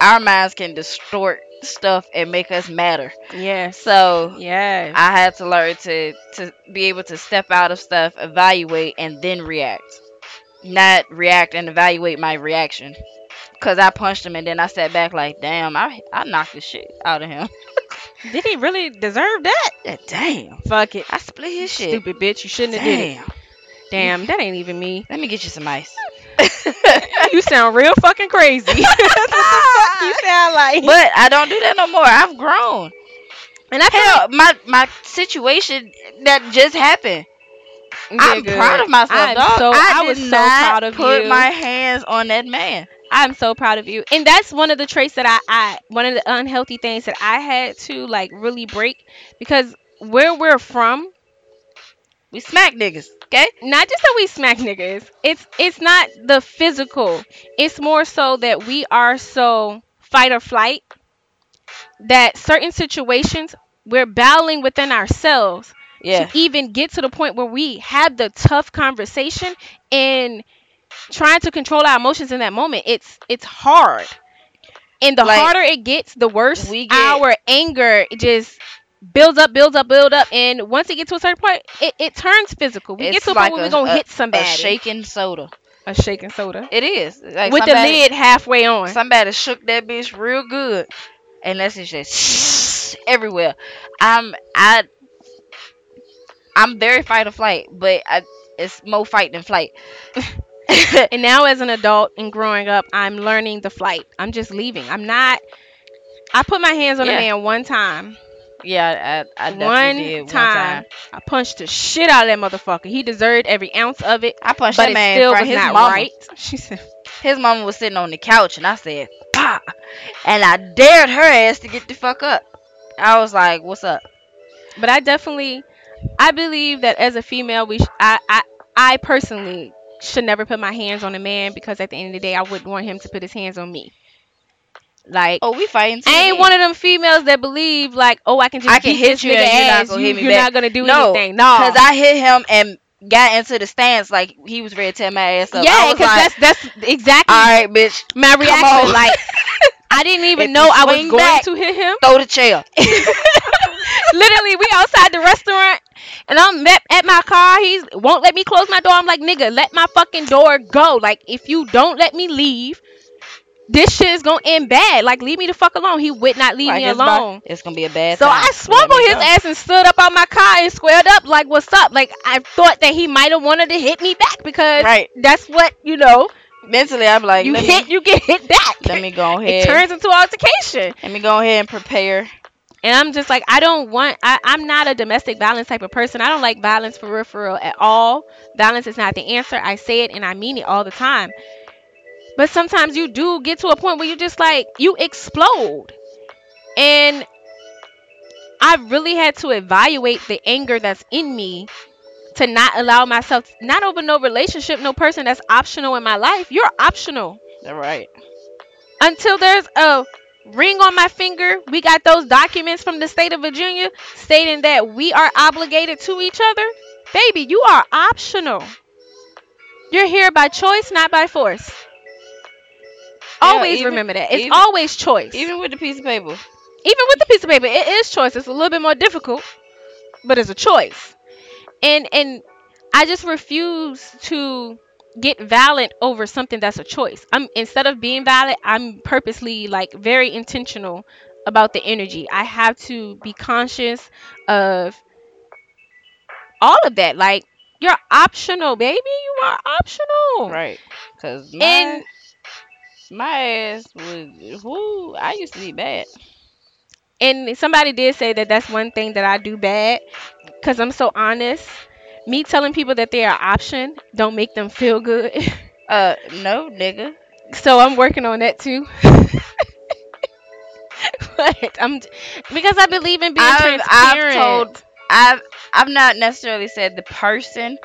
our minds can distort stuff and make us matter. Yeah. So yes I had to learn to to be able to step out of stuff, evaluate, and then react. Not react and evaluate my reaction. Cause I punched him and then I sat back like, damn, I I knocked the shit out of him. did he really deserve that Yeah, damn, fuck it I split his shit. stupid bitch you shouldn't have did it Damn, damn that ain't even me let me get you some ice. you sound real fucking crazy what the fuck you sound like but I don't do that no more. I've grown. and I feel Hell, my my situation that just happened. I'm proud of myself, I'm dog. so I, I was so proud of put you. Put my hands on that man. I'm so proud of you. And that's one of the traits that I, I one of the unhealthy things that I had to like really break because where we're from, We smack niggas, okay? not just that we smack niggas. It's it's not the physical. It's more so that we are so fight or flight that certain situations we're battling within ourselves Yeah. to even get to the point where we have the tough conversation and trying to control our emotions in that moment it's it's hard and the Like, harder it gets the worse we get- our anger just builds up builds up build up and once it gets to a certain point it, it turns physical We get to a like point where we're gonna a- hit somebody A shaking soda. a shaking soda It is. Like with somebody, the lid halfway on Somebody shook that bitch real good. And that's just everywhere. I'm I I'm very fight or flight, but I, it's more fight than flight. and now as an adult and growing up i'm learning the flight i'm just leaving i'm not i put my hands on Yeah. a man one time yeah, I, I definitely one did one time, time. I punched the shit out of that motherfucker. He deserved every ounce of it, I punched but that man still was his not mama. right. She said, His mama was sitting on the couch, and I said, and I dared her ass to get the fuck up. I was like, "What's up?" but I definitely, I believe that as a female, we, sh- I, I, I personally should never put my hands on a man because at the end of the day, I wouldn't want him to put his hands on me. Like, Oh, we fighting. I ain't one of them females that believe like, oh, I can just I can hit you and you're not gonna you, hit me you're back. not gonna do No, anything. No, Cause I hit him and got into the stance like he was ready to tear my ass up. Yeah, because like, that's that's exactly all right, bitch, my reaction. on. Like, I didn't even If know I was going back- to hit him. throw the chair. Literally, we outside the restaurant, and I'm at, at my car. He's won't let me close my door. I'm like, nigga, let my fucking door go. Like, if you don't let me leave, this shit is gonna end bad. Like, leave me the fuck alone. He would not leave Like, me alone. it's gonna be a bad So time. I swung on his go. ass and stood up on my car and squared up like, "What's up?" Like I thought that he might have wanted to hit me back because Right. that's what you know. Mentally, I'm like, You hit, me, you get hit back. let me go ahead. it turns into altercation, let me go ahead and prepare. And I'm just like, I don't want. I, I'm not a domestic violence type of person. I don't like violence for real, for real at all. Violence is not the answer. I say it and I mean it all the time. But sometimes you do get to a point where you just like you explode, and I really had to evaluate the anger that's in me to not allow myself not over no relationship, no person that's optional in my life. You're optional All right. until there's a ring on my finger. We got those documents from the state of Virginia stating that we are obligated to each other. Baby, you are optional. You're here by choice, not by force. Yeah, Always even- remember that. It's even- always choice. Even, Even with the piece of paper. Even with the piece of paper, it is choice. It's a little bit more difficult, but it's a choice. And and I just refuse to get valid over something that's a choice. I'm instead of being valid, I'm purposely like very intentional about the energy. I have to be conscious of all of that. Like you're optional, baby. You are optional. Right. Cause my, And my ass was whoo. I used to be bad. and somebody did say that that's one thing that I do bad because I'm so honest. Me telling people that they're an option don't make them feel good. Uh, no, nigga. so I'm working on that too. but I'm because I believe in being I've, transparent. I've told. I've I've not necessarily said the person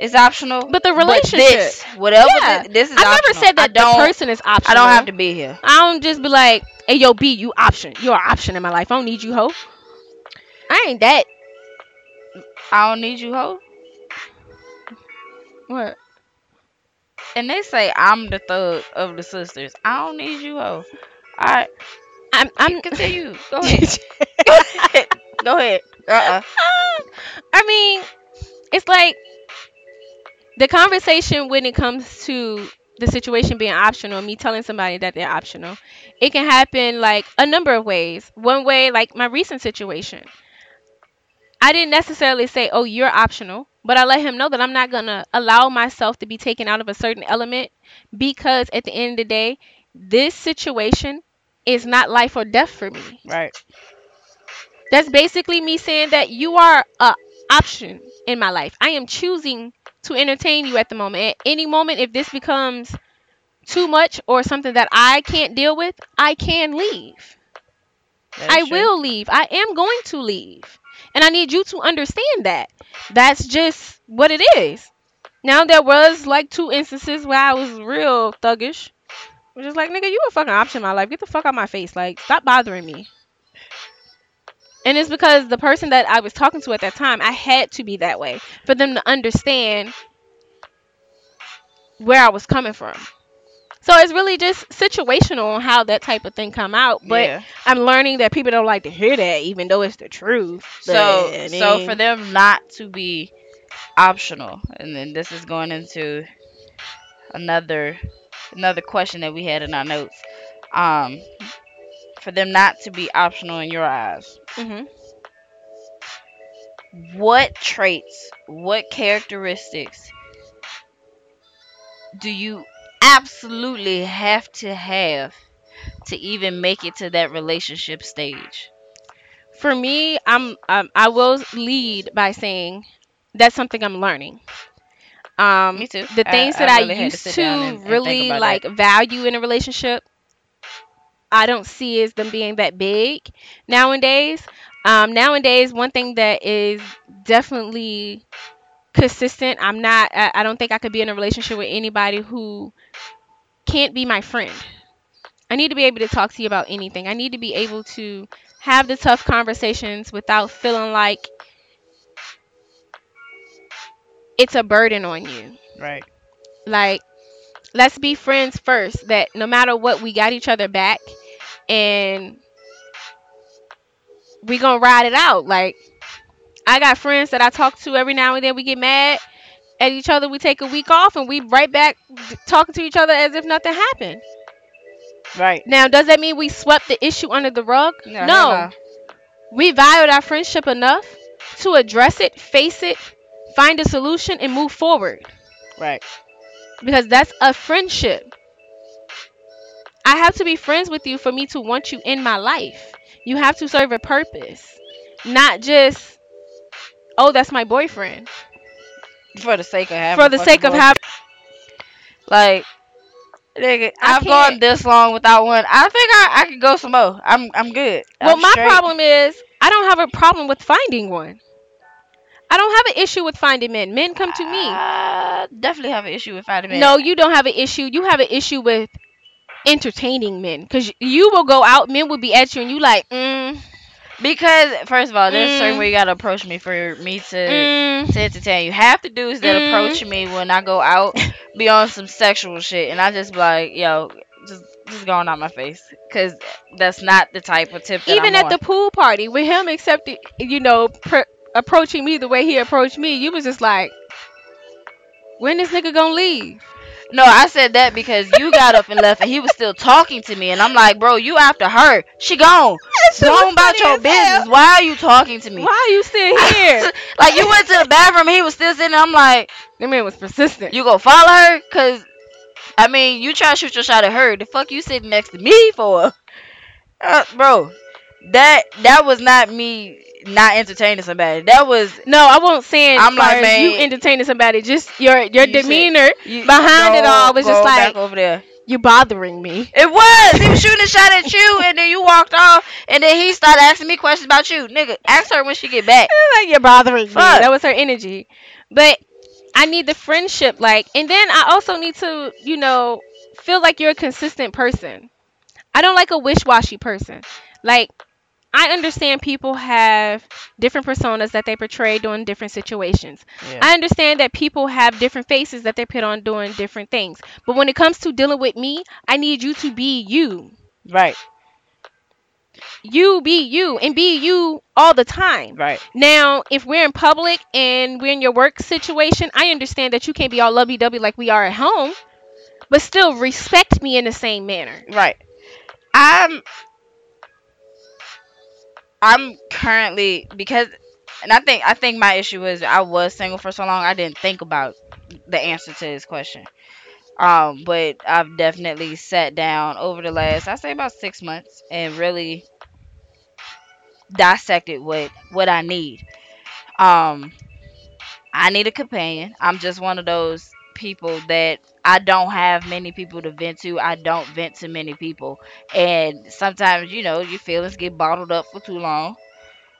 is optional, But the this, relationship. whatever Yeah. thi- this is I never said that don't, the person is optional. I don't have to be here. I don't just be like, "Hey, yo, B, you option. You're an option in my life. I don't need you, ho." I ain't that. I don't need you, ho. What? And they say I'm the thug of the sisters. I don't need you, ho. All right, I'm. I'm. continue. Go ahead. Go ahead. Go ahead. Uh-uh. I mean, it's like the conversation when it comes to the situation being optional, me telling somebody that they're optional, it can happen like a number of ways. One way, like my recent situation, I didn't necessarily say, "Oh, you're optional," but I let him know that I'm not gonna allow myself to be taken out of a certain element because at the end of the day, this situation is not life or death for me. Right. That's basically me saying that you are a option in my life. I am choosing to entertain you at the moment. At any moment, if this becomes too much or something that I can't deal with, I can leave. I true. will leave. I am going to leave. And I need you to understand that. That's just what it is. Now there was like two instances where I was real thuggish. Which is like, nigga, you a fucking option in my life. Get the fuck out my face. Like, stop bothering me. And it's because the person that I was talking to at that time, I had to be that way for them to understand where I was coming from. So it's really just situational on how that type of thing come out. But yeah. I'm learning that people don't like to hear that, even though it's the truth. So But, so for them not to be optional, and then this is going into another another question that we had in our notes. Um, for them not to be optional in your eyes, mhm. what traits, what characteristics do you absolutely have to have to even make it to that relationship stage? for me, I'm um, I will lead by saying that's something I'm learning. Um, Me too. the things I that I, really to used sit to, and- and really like that. value in a relationship, I don't see as them being that big nowadays. Um, nowadays, one thing that is definitely consistent. I'm not. I, I don't think I could be in a relationship with anybody who can't be my friend. I need to be able to talk to you about anything. I need to be able to have the tough conversations without feeling like it's a burden on you. Right. Like, let's be friends first. That no matter what, we got each other back, and we gonna ride it out. Like, I got friends that I talk to every now and then. We get mad at each other. We take a week off, and we right back talking to each other as if nothing happened. Right. Now, does that mean we swept the issue under the rug? No, no. We valued our friendship enough to address it, face it, find a solution, and move forward. Right. Because that's a friendship. I have to be friends with you for me to want you in my life. You have to serve a purpose, not just, oh, that's my boyfriend. For the sake of having. For the sake of having. Like, nigga, I I've gone this long without one. I think I, I could go some more. I'm I'm good. Well, I'm my straight. problem is I don't have a problem with finding one. I don't have an issue with finding men. Men come to me. I definitely have an issue with finding men. No, you don't have an issue. You have an issue with entertaining men because you will go out, men will be at you, and you like, mm, because first of all, there's a certain Mm. way you gotta approach me for me to mm, to entertain you. Half the dudes that Mm. approach me when I go out be on some sexual shit, and I just be like, yo, just just going out my face, cause that's not the type of tip. That even I'm at the pool party with him accepting, you know, pr- approaching me the way he approached me, you was just like, when this nigga gonna leave? No, I said that because you got up and left, and he was still talking to me, and I'm like, bro, you after her? She gone. shit Go was about your as hell. business. Why are you talking to me? Why are you still here? like you went to the bathroom, he was still sitting. there. I'm like, that man was persistent. you go follow her? Cause I mean, you try to shoot your shot at her. The fuck you sitting next to me for? Uh, bro, that that was not me not entertaining somebody. That was No, I won't say. I'm like, man- you entertaining somebody. Just your your You demeanor you, behind it all was just like over there. you bothering me. It was. He was shooting a shot at you, and then you walked off, and then he started asking me questions about you, nigga. Ask her when she get back. like you're bothering me. That was her energy. But I need the friendship, like, and then I also need to, you know, feel like you're a consistent person. I don't like a wish-washy person. Like, I understand people have different personas that they portray during different situations. Yeah. I understand that people have different faces that they put on doing different things. But when it comes to dealing with me, I need you to be you. Right. You be you and be you all the time. Right. Now, if we're in public and we're in your work situation, I understand that you can't be all lovey dovey like we are at home, but still respect me in the same manner. Right. I'm I'm currently because and I think I think my issue is I was single for so long I didn't think about the answer to this question. Um, but I've definitely sat down over the last I say about six months and really dissected what what I need. Um I need a companion. I'm just one of those people that I don't have many people to vent to. I don't vent to many people. And sometimes, you know, your feelings get bottled up for too long.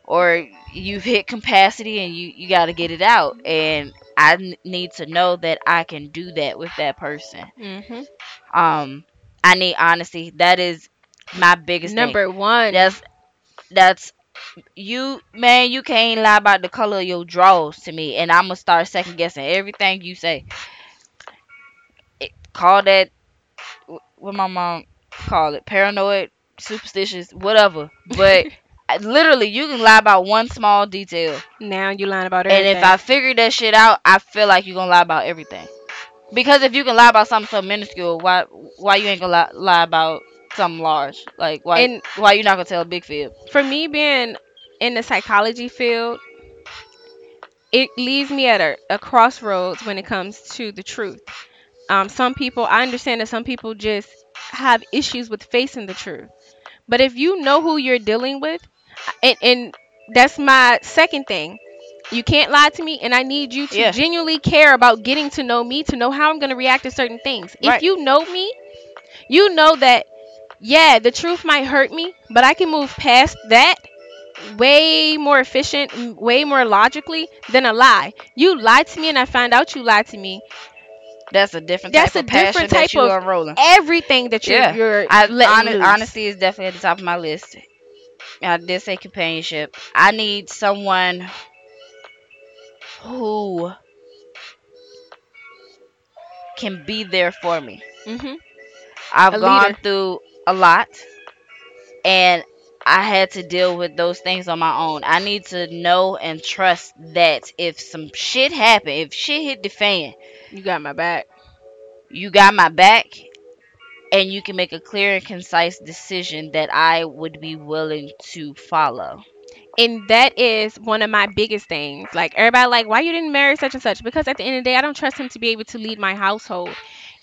Or you've hit capacity and you, you got to get it out. And I n- need to know that I can do that with that person. Mm-hmm. Um, I need honesty. That is my biggest thing. Number one. That's that's you man, you can't lie about the color of your drawers to me and I'ma start second guessing everything you say. Call that what my mom call it, paranoid, superstitious, whatever. But literally you can lie about one small detail. now you lying about everything. And if I figure that shit out, I feel like you're gonna lie about everything. Because if you can lie about something so minuscule, why why you ain't gonna lie, lie about something large? Like why And- why you not gonna tell a big fib? for me being in the psychology field, it leaves me at a, a crossroads when it comes to the truth. Um, some people, I understand that some people just have issues with facing the truth. But if you know who you're dealing with, and, and that's my second thing, you can't lie to me, and I need you to Yeah. genuinely care about getting to know me to know how I'm going to react to certain things. Right. If you know me, you know that, yeah, the truth might hurt me, but I can move past that way more efficient, way more logically than a lie. You lied to me, and I find out you lied to me. That's a different That's type a of passion different that type you of- are rolling. Everything that you're, Yeah. you're I, loose. honesty is definitely at the top of my list. I did say companionship. I need someone who can be there for me. Mm-hmm. I've A gone leader. through a lot and I had to deal with those things on my own. I need to know and trust that if some shit happen, if shit hit the fan, You got my back. you got my back and you can make a clear and concise decision that I would be willing to follow. and that is one of my biggest things. Like everybody, like why you didn't marry such and such? Because at the end of the day, I don't trust him to be able to lead my household.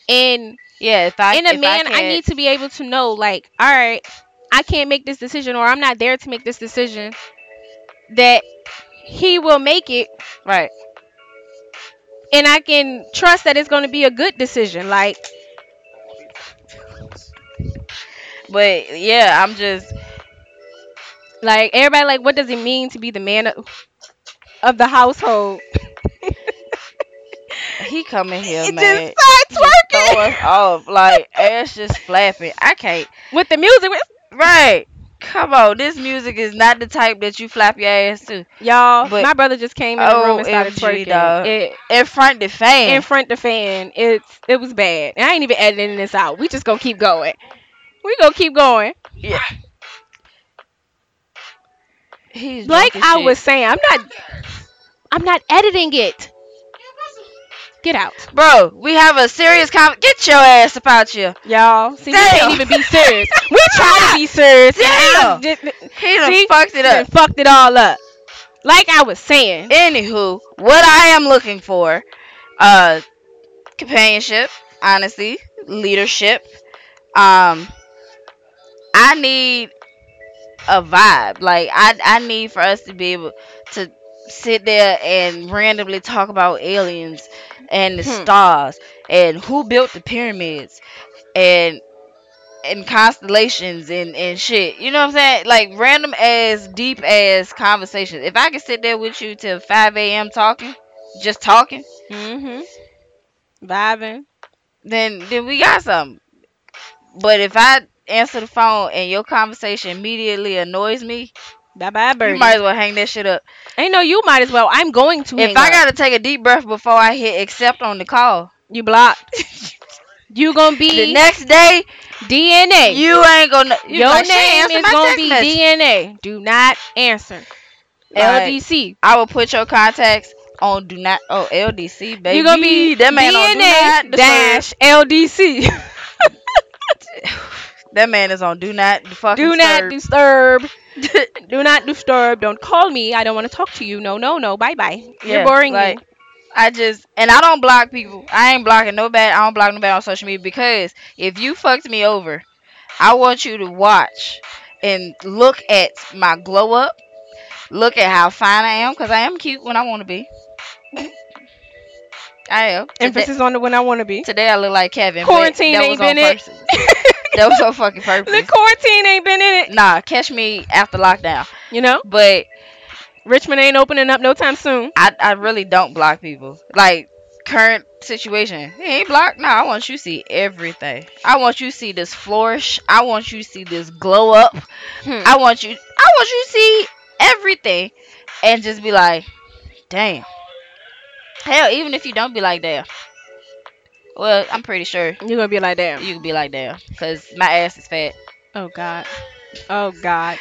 And Yeah, if I in a man, I, can't- need to be able to know, like, all right, I can't make this decision, or I'm not there to make this decision. That he will make it, right. And I can trust that it's going to be a good decision. Like, But yeah, I'm just like everybody, like, what does it mean to be the man of, of the household? he coming here, It man. just starts Just throw us off like ass just flapping. I can't. with the music. With, Right. Come on, this music is not the type that you flap your ass to. y'all, But- my brother just came in the room and started twerking. dog. It, In front the fan. in front the fan. It's it was bad. And I ain't even editing this out. We just gonna keep going. We gonna keep going. yeah. He's Like I shit. was saying, I'm not I'm not editing it. Get out. Bro, we have a serious con Get your ass about you. Y'all. See we can't even be serious. we try to be serious. Damn. just- He done See? fucked it done up. fucked it all up. Like I was saying. Anywho, what I am looking for, uh, companionship, honesty, leadership. Um, I need a vibe. Like I, I need for us to be able to sit there and randomly talk about aliens and the Hmm. stars and who built the pyramids and and constellations and and shit. You know what I'm saying? Like random as deep as conversations. If I could sit there with you till 5 a.m. talking, just talking, Mm-hmm. Vibing. then then we got something. But if I answer the phone and your conversation immediately annoys me, Bye bye you might as well hang that shit up. Ain't no you might as well. I'm going to If I up. gotta take a deep breath before I hit accept on the call, you blocked. you gonna be the next day DNA. you ain't gonna. You Your like, "She name is gonna be message." DNA. Do not answer. Like, LDC. I will put your contacts on do not. Oh, LDC baby. You're gonna be that man on do not DNA dash LDC. That man is on do not fucking Do not disturb. Do not disturb. Don't call me. I don't want to talk to you. No, no, no. Bye bye. You're boring like, me. I just and I don't block people. I ain't blocking no bad. I don't block nobody on social media because if you fucked me over, I want you to watch and look at my glow up. Look at how fine I am because I am cute when I want to be. I am. Today, Emphasis on the when I want to be. today I look like Kevin. Quarantine ain't been it. That was so fucking perfect. The quarantine ain't been in it. Nah, catch me after lockdown. You know, But Richmond ain't opening up no time soon. I, I really don't block people. Like current situation, he ain't blocked. No, I want you to see everything. I want you to see this flourish. I want you to see this glow up. Hmm. I want you. I want you to see everything, and just be like, damn. Hell, even if you don't be like damn. Well, I'm pretty sure You're gonna be like, damn. you can be like damn, cause my ass is fat. Oh God. Oh God.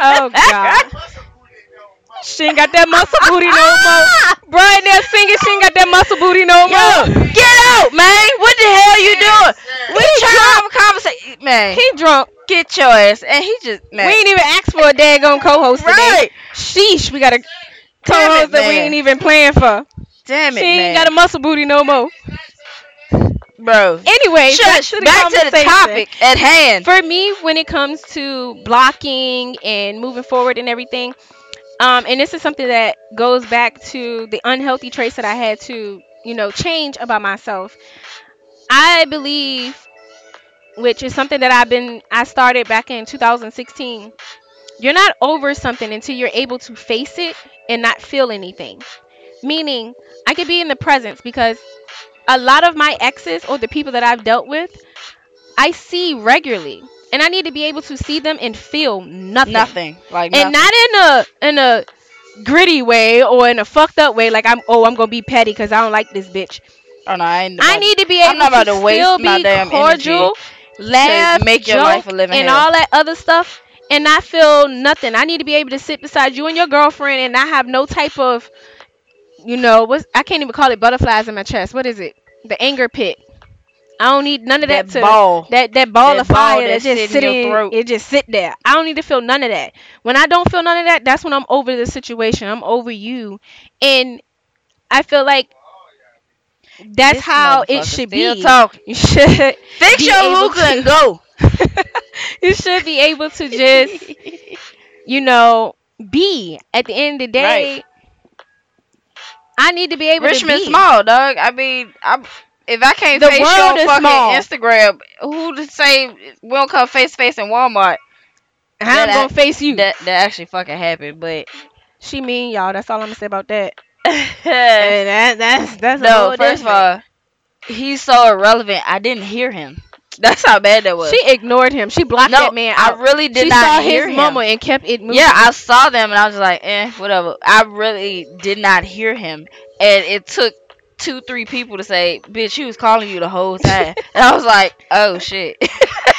Oh God. She ain't got that muscle booty no more. Ah! Brian there singing, she ain't got that muscle booty no Yo, more. get out, man! What the hell you doing? We trying to have a conversation, man. He drunk. Get your ass, and he just man. We ain't even asked for a daggone co-host today. right. Sheesh, we got a Damn co-host it, that we ain't even playing for. Damn it, She ain't man. got a muscle booty no more. Bro. Anyway, back to the back to the topic at hand. For me, when it comes to blocking and moving forward and everything, um, and this is something that goes back to the unhealthy traits that I had to, you know, change about myself. I believe, which is something that I've been, I started back in 2016. You're not over something until you're able to face it and not feel anything. Meaning, I could be in the presence because a lot of my exes or the people that I've dealt with, I see regularly, and I need to be able to see them and feel nothing. Nothing. Like and nothing. not in a in a gritty way or in a fucked up way. Like I'm, oh, I'm gonna be petty because I don't like this bitch. oh no, I. I need to be able to to still be cordial, laugh, make your joke, life a living and hell. all that other stuff, and not feel nothing. I need to be able to sit beside you and your girlfriend and not have no type of, you know, what I can't even call it butterflies in my chest. What is it? The anger pit. I don't need none of that, that to ball. that that ball That of fire ball that that just sit in your throat. it just sit there. I don't need to feel none of that. When I don't feel none of that, that's when I'm over the situation. I'm over you. And I feel like that's This how it should be. talking. You should Fix be your hookah to- and go. you should be able to just, you know, be at the end of the day. Right. I need to be able Richmond to be. small, dog. I mean, I'm, if I can't The face your fucking small. Instagram, who to say we don't come face to face in Walmart? I'm gonna I- face you. That that actually fucking happened, but she mean y'all. That's all I'm gonna say about that. That that's that's a whole First of all, he's so irrelevant. I didn't hear him. That's how bad that was. She ignored him. She blocked no, that man I really did she not saw hear his mama and kept it moving. Yeah, I saw them and I was like, eh, whatever. I really did not hear him. And it took two, three people to say, bitch, he was calling you the whole time. and I was like, oh shit.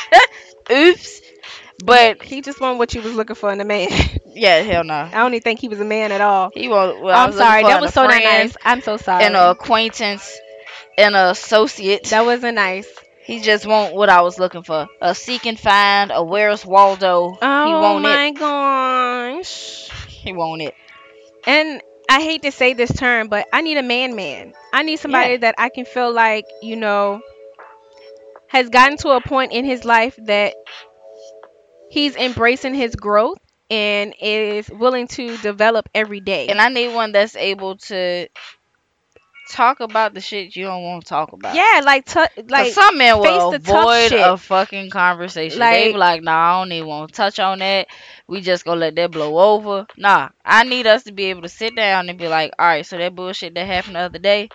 Oops. But he just wasn't what you was looking for in a man. yeah, hell no. I don't even think he was a man at all. He won't. Well, I'm was sorry. That was so not friend nice. I'm so sorry. And an acquaintance and an associate. that wasn't nice. He just want what I was looking for. A seek and find, a where's Waldo. Oh he want my gosh. it. He want it. And I hate to say this term, but I need a man man. I need somebody Yeah. that I can feel like, you know, has gotten to a point in his life that he's embracing his growth and is willing to develop every day. And I need one that's able to talk about the shit you don't want to talk about. yeah, like t- Like like some men will avoid a fucking conversation. they be Like- like, "Nah, I don't even want to touch on that. We just gonna let that blow over." Nah, I need us to be able to sit down and be like, "All right, so that bullshit that happened the other day,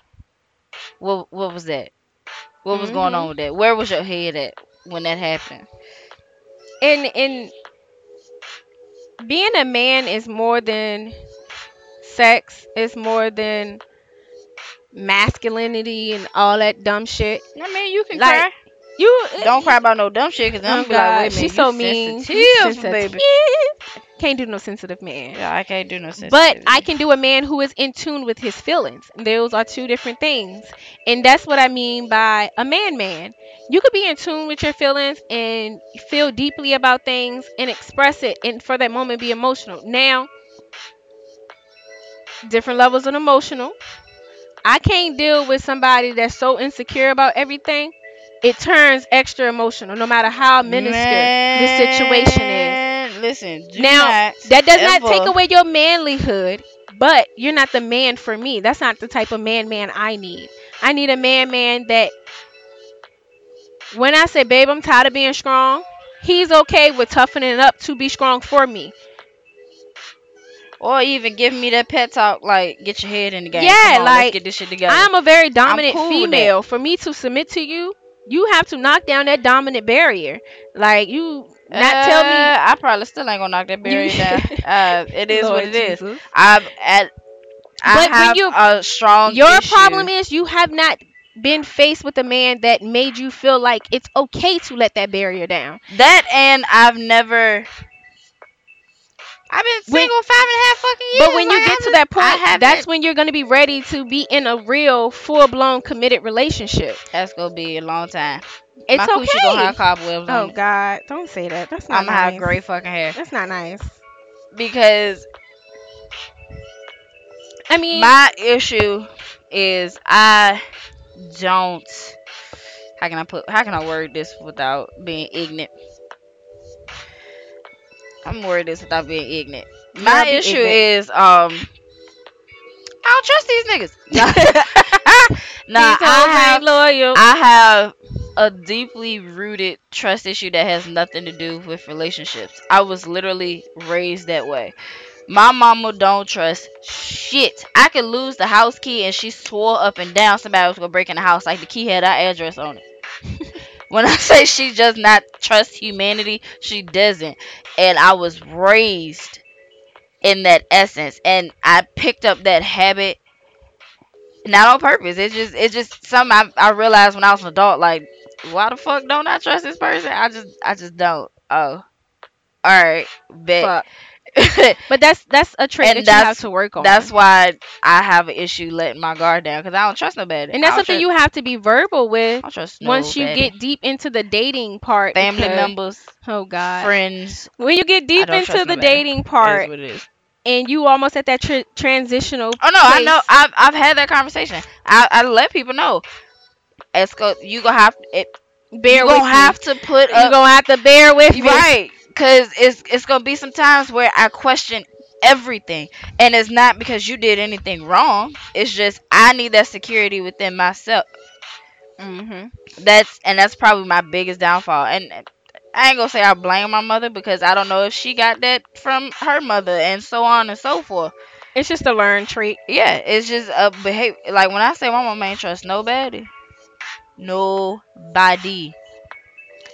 what what was that? What was going Mhm. on with that? Where was your head at when that happened?" and and being a man is more than sex. It's more than masculinity and all that dumb shit. I mean, you can Like, cry. You Don't cry about no dumb shit, cause Oh I'm be like, God, "Wait a minute, she's so mean. sensitive, You baby." Can't do no sensitive man. Yeah, I can't do no sensitive. But I can do a man who is in tune with his feelings. Those are two different things. And that's what I mean by a man man. You could be in tune with your feelings and feel deeply about things and express it and for that moment be emotional. Now, different levels of emotional. I can't deal with somebody that's so insecure about everything. It turns extra emotional no matter how minuscule the situation is. Listen, Now, not That does not take away your manlyhood, but you're not the man for me. That's not the type of man man I need. I need a man man that when I say, babe, I'm tired of being strong, he's okay with toughening up to be strong for me. Or even giving me that pet talk, like get your head in the game. Yeah, on, like, get this shit together. I'm a very dominant cool female. For me to submit to you, you have to knock down that dominant barrier. Like you not tell me Uh, I probably still ain't gonna knock that barrier down. Uh, it is Lord what it is. Jesus. I've at. I But when have you- a strong. Your issue. problem is you have not been faced with a man that made you feel like it's okay to let that barrier down. that, and I've never. I've been When- single five and a half fucking years. But when you get I'm- to that point, that's when you're going to be ready to be in a real, full blown, committed relationship. That's gonna be a long time. It's My coochie okay. gonna have cobwebs oh on. it. God, don't say that. That's not nice. I'm gonna have nice. great fucking hair That's not nice. because I mean, my issue is I don't. How can I put? How can I word this without being ignorant? I'm worried this without being ignorant. My be issue ignorant. is um. I don't trust these niggas. nah, these I have loyal. I have a deeply rooted trust issue that has nothing to do with relationships. I was literally raised that way. My mama don't trust shit. I could lose the house key and she swore up and down somebody was gonna break in the house like the key had our address on it. when I say she does not trust humanity, she doesn't. And I was raised in that essence and I picked up that habit not on purpose. It's just it's just something I, I realized when I was an adult. Like, why the fuck don't I trust this person? I just I just don't. Oh, all right, bet. Fuck. But that's that's a trait And that you have that's- to work on. That's why I have an issue letting my guard down because I don't trust nobody. and that's something trust, you have to be verbal with I don't trust once you get deep into the dating part. family because- members, Oh God. friends. When you get deep into the nobody. dating part what it is. and you almost at that tr- transitional. Oh no, I know. I've I've had that conversation. I I let people know. It's go. You gonna have it. Bear you with gonna me. have to put You're up gonna have to bear with me. right because it's it's gonna be some times where I question everything, and it's not because you did anything wrong. It's just I need that security within myself. hmm That's and that's probably my biggest downfall. And I ain't gonna say I blame my mother because I don't know if she got that from her mother and so on and so forth. It's just a learned trait. Yeah, it's just a behavior. Like when I say my mama ain't trust nobody, nobody.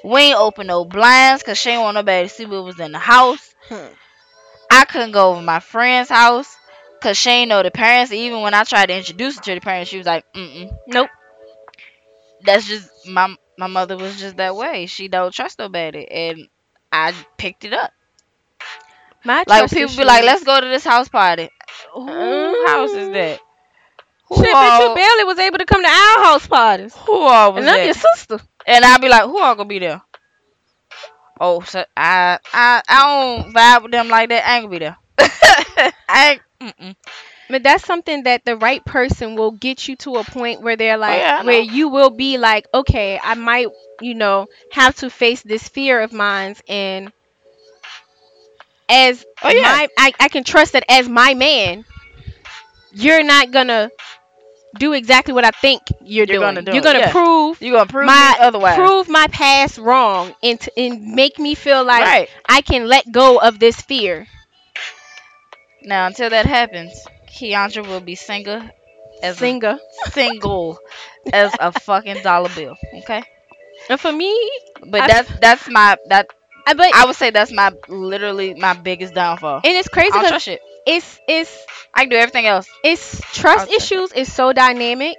We ain't open no blinds because she ain't want nobody to see what was in the house. Hmm. I couldn't go over my friend's house because she ain't know the parents. Even when I tried to introduce her to the parents, she was like, mm-mm. Nope. That's just, my my mother was just that way. She don't trust nobody. And I picked it up. My Like people be like, let's go to this house party. Who house is Mm. that? Who Shit, bitch, you barely was able to come to our house parties. who all was And I'm your sister. And I'll be like, who all gonna be there? Oh, so I I I don't vibe with them like that. I ain't gonna be there. I ain't. But that's something that the right person will get you to a point where they're like, Oh, yeah, where you will be like, okay, I might, you know, have to face this fear of mine, and as Oh, yeah. my, I, I can trust that as my man, you're not gonna do exactly what I think you're, You're doing. gonna do you're gonna prove you're gonna prove my otherwise? prove my past wrong and t- and make me feel like right I can let go of this fear. now, until that happens, Keandra will be single as Singer. a, single as a fucking dollar bill. Okay, And for me, but I- that's that's my that I, but I would say that's my literally my biggest downfall. and it's crazy I don't because trust shit. It's it's I can do everything else. it's trust issues is so dynamic.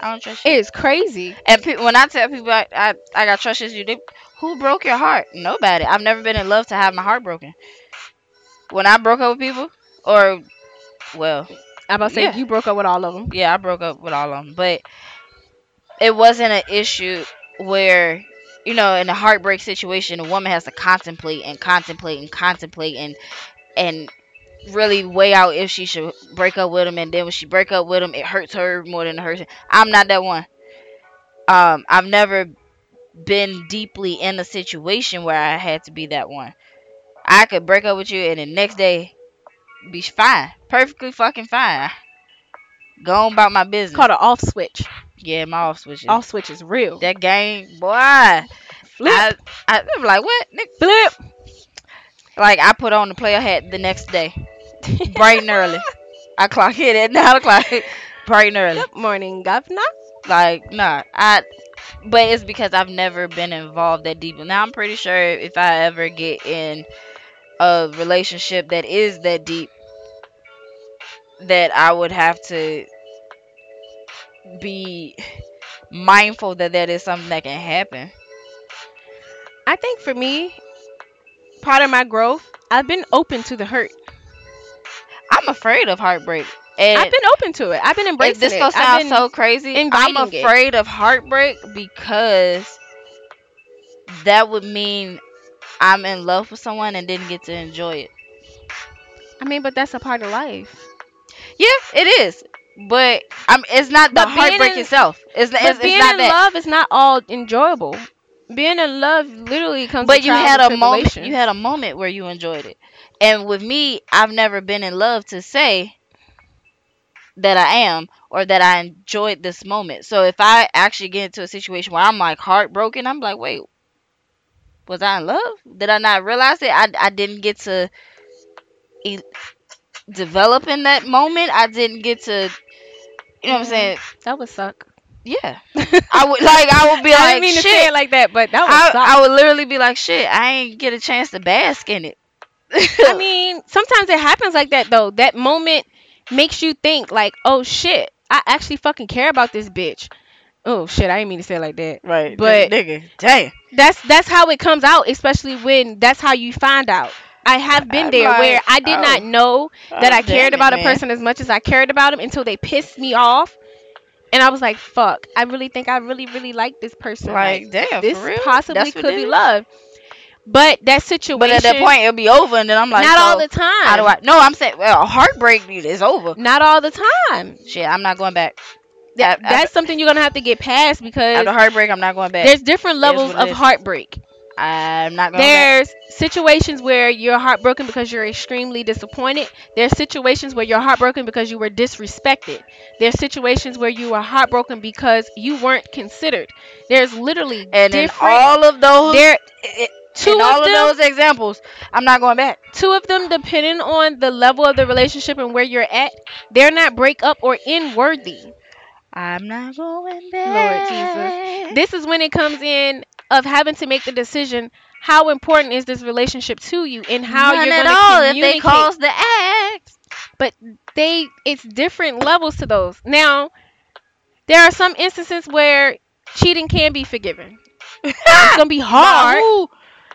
I don't trust It shit. is crazy. And pe- when I tell people I, I, I got trust issues, they, who broke your heart? Nobody. I've never been in love to have my heart broken. When I broke up with people, or, well, I'm about to say Yeah. you broke up with all of them. yeah, I broke up with all of them, but it wasn't an issue where, you know, in a heartbreak situation, a woman has to contemplate and contemplate and contemplate and and really weigh out if she should break up with him. And then when she break up with him, it hurts her more than it hurts. him. I'm not that one. Um, I've never been deeply in a situation where I had to be that one. I could break up with you and the next day be fine, perfectly fucking fine. Go on about my business. Called an off switch. Yeah, my off switches. Off switch is real. That game, boy. I, Flip, I, I'm like, what? Nick? flip. Like, I put on the player hat the next day, bright and early. I clock in at 9 o'clock, bright and early. Good morning, governor. Like, nah. I, but it's because I've never been involved that deep. Now, I'm pretty sure if I ever get in a relationship that is that deep, that I would have to be mindful that that is something that can happen. I think for me, part of my growth, I've been open to the hurt. I'm afraid of heartbreak. And I've been open to it. I've been if embracing this it. gonna I've sound so crazy. I'm inviting it. afraid of heartbreak because that would mean I'm in love with someone and didn't get to enjoy it. I mean, but that's a part of life. Yeah, it is. But I'm it's not the heartbreak in- itself. It's, But it's, it's being not in that. love is not all enjoyable. Being in love literally comes. but you had a moment you had a moment where you enjoyed it. And with me, I've never been in love to say that I am or that I enjoyed this moment. So if I actually get into a situation where I'm like heartbroken, I'm like, wait, was I in love? Did I not realize it? I, I didn't get to e- develop in that moment. I didn't get to, you know what I'm Mhm. saying? that would suck. Yeah. I would like I would be I like didn't mean shit. to say it like that, but that would I. I would literally be like, shit, I ain't get a chance to bask in it. I mean, sometimes it happens like that though. That moment makes you think like, oh shit, I actually fucking care about this bitch. Oh shit, I didn't mean to say it like that. right, but- nigga, damn. That's that's how it comes out, especially when that's how you find out. I have been there where I did oh, not know oh, that oh, I cared damn it, about a person as much as I cared about them until they pissed me off. And I was like, fuck, I really think I really, really like this person. Like, damn, this for real? possibly could be love. But that situation, But at that point, it'll be over, and then I'm like, not so, all the time. How do I? No, I'm saying, well, heartbreak is over. Not all the time. Shit, I'm not going back. That, After- that's something you're gonna have to get past because After heartbreak, I'm not going back. there's different levels of is. heartbreak. I'm not going back. There's situations where you're heartbroken because you're extremely disappointed. There's situations where you're heartbroken because you were disrespected. There's situations where you are heartbroken because you weren't considered. There's literally And in different. all of those, there, it, two in of all them, of those examples, I'm not going back. two of them, depending on the level of the relationship and where you're at, they're not break up or in worthy. I'm not going back. Lord Jesus. This is when it comes in of having to make the decision. How important is this relationship to you, and how None you're going to be. Not at all if they cause the act. but they it's different levels to those. Now, there are some instances where cheating can be forgiven. It's gonna be hard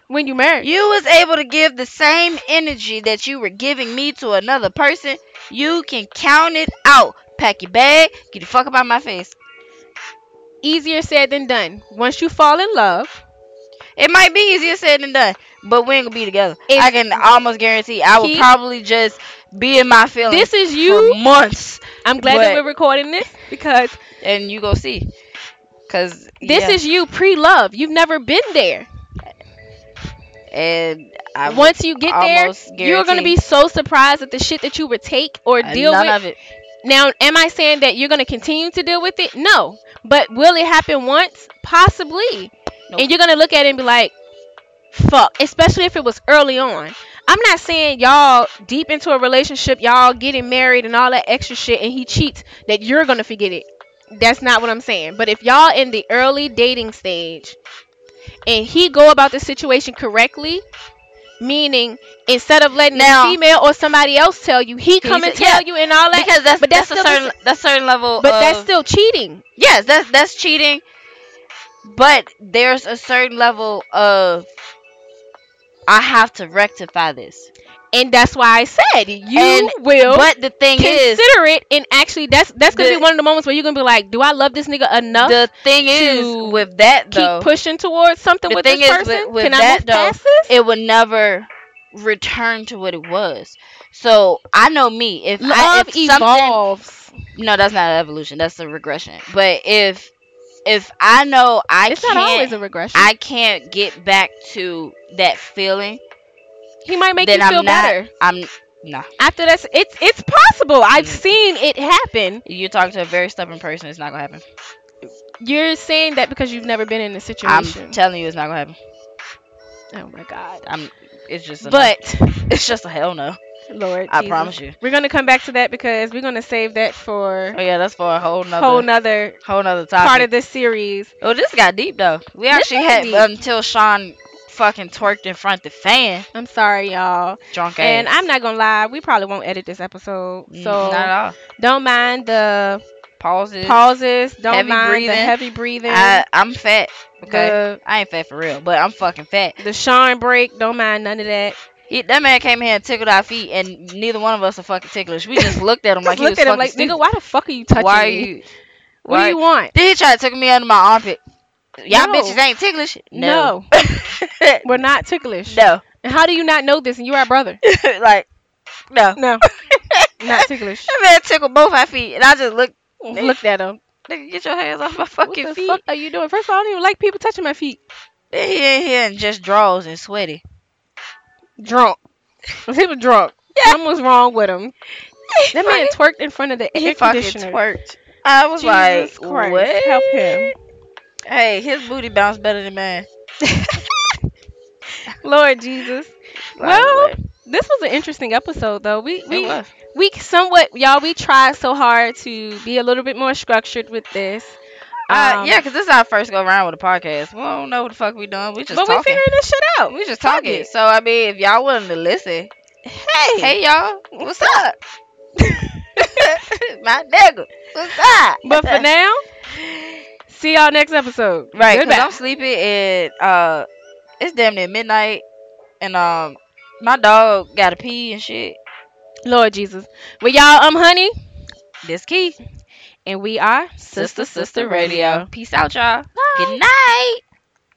when you marry. you was able to give the same energy that you were giving me to another person, you can count it out. Pack your bag, get the fuck up out of my face. Easier said than done. Once you fall in love, It might be easier said than done, but we ain't gonna be together. It's- I can almost guarantee I would Keep- probably just be in my feelings this is for you. months, I'm glad that we're recording this because and you go see. Cause this yeah, is you pre-love. You've never been there. And I Once you get there, you're gonna be so surprised at the shit that you would take or uh, deal none with. of it. Now, am I saying that you're gonna continue to deal with it? No. But will it happen once? Possibly. Nope. And you're gonna look at it and be like, fuck. Especially if it was early on. I'm not saying y'all deep into a relationship, y'all getting married and all that extra shit and he cheats that you're gonna forget it. That's not what I'm saying. But if y'all in the early dating stage and he go about the situation correctly, meaning instead of letting Now- a female or somebody else tell you, he come and said- yeah, tell you and all that. Because that's but that's, that's a certain that's certain level. But of, that's still cheating. yes, that's that's cheating. But there's a certain level of I have to rectify this. And that's why I said you And- will But the thing is, consider it and actually that's that's gonna The- be one of the moments where you're gonna be like, Do I love this nigga enough the thing is with that keep pushing towards something with this is person? with- with Can I that, move though, past this? it would never return to what it was. So I know me. If I, Love if evolves. no, that's not evolution. That's a regression. But if if I know I It's can't, not always a regression. I can't get back to that feeling, he might make you feel I'm not. better. I'm no. After that's it's it's possible. I've Mm. seen it happen. You talk to a very stubborn person, it's not gonna happen. You're saying that because you've never been in a situation. I'm telling you, it's not gonna happen. oh my god. I'm. It's just. A no. But it's just a hell no. Lord, I Jesus. promise you. We're gonna come back to that because we're gonna save that for Oh yeah, that's for a whole nother whole nother whole nother topic. part of this series. Oh, this got deep though. We This actually had deep. until Sean fucking twerked in front of the fan, I'm sorry, y'all. drunk And ass. I'm not gonna lie, we probably won't edit this episode. Mm, So not at all. don't mind the Pauses. pauses. Don't Heavy mind the breathing. heavy breathing. I, I'm fat. Okay, The I ain't fat for real, but I'm fucking fat. the Sean break. Don't mind none of that. He, that man came here and tickled our feet, and neither one of us are fucking ticklish. We just looked at him like he was look at him like, stupid. nigga, why the fuck are you touching Why are me? you? what do you want? Then he tried to tickle me under my armpit. Y'all No. bitches ain't ticklish. No. We're not ticklish. no. And how do you not know this? And you're our brother. like, no. No, not ticklish. That man tickled both my feet, and I just looked. Looked at him. Nigga, get your hands off my What fucking the feet. fuck are you doing? First of all, I don't even like people touching my feet. He in here and just draws and sweaty. Drunk. He was drunk. Yeah. Something was wrong with him. He That man twerked in front of the he air fucking conditioner. twerked. I was Jesus like, Christ, what? help him. Hey, his booty bounced better than mine. Lord Jesus. Well. This was an interesting episode, though. We we we somewhat y'all we tried so hard to be a little bit more structured with this. Uh, Um, yeah, because this is our first go around with a podcast. We don't know what the fuck we doing. We just but we talking. figuring this shit out. We just talking. So I mean, if y'all willing to listen, Hey, hey y'all, what's up? My nigga, what's up? but for now, see y'all next episode. right? Because I'm sleepy and uh, it's damn near midnight, and um, My dog got to pee and shit. Lord Jesus. Well, y'all, I'm Honey, This key. and we are Sister Sister Radio. Peace out, y'all. Good night.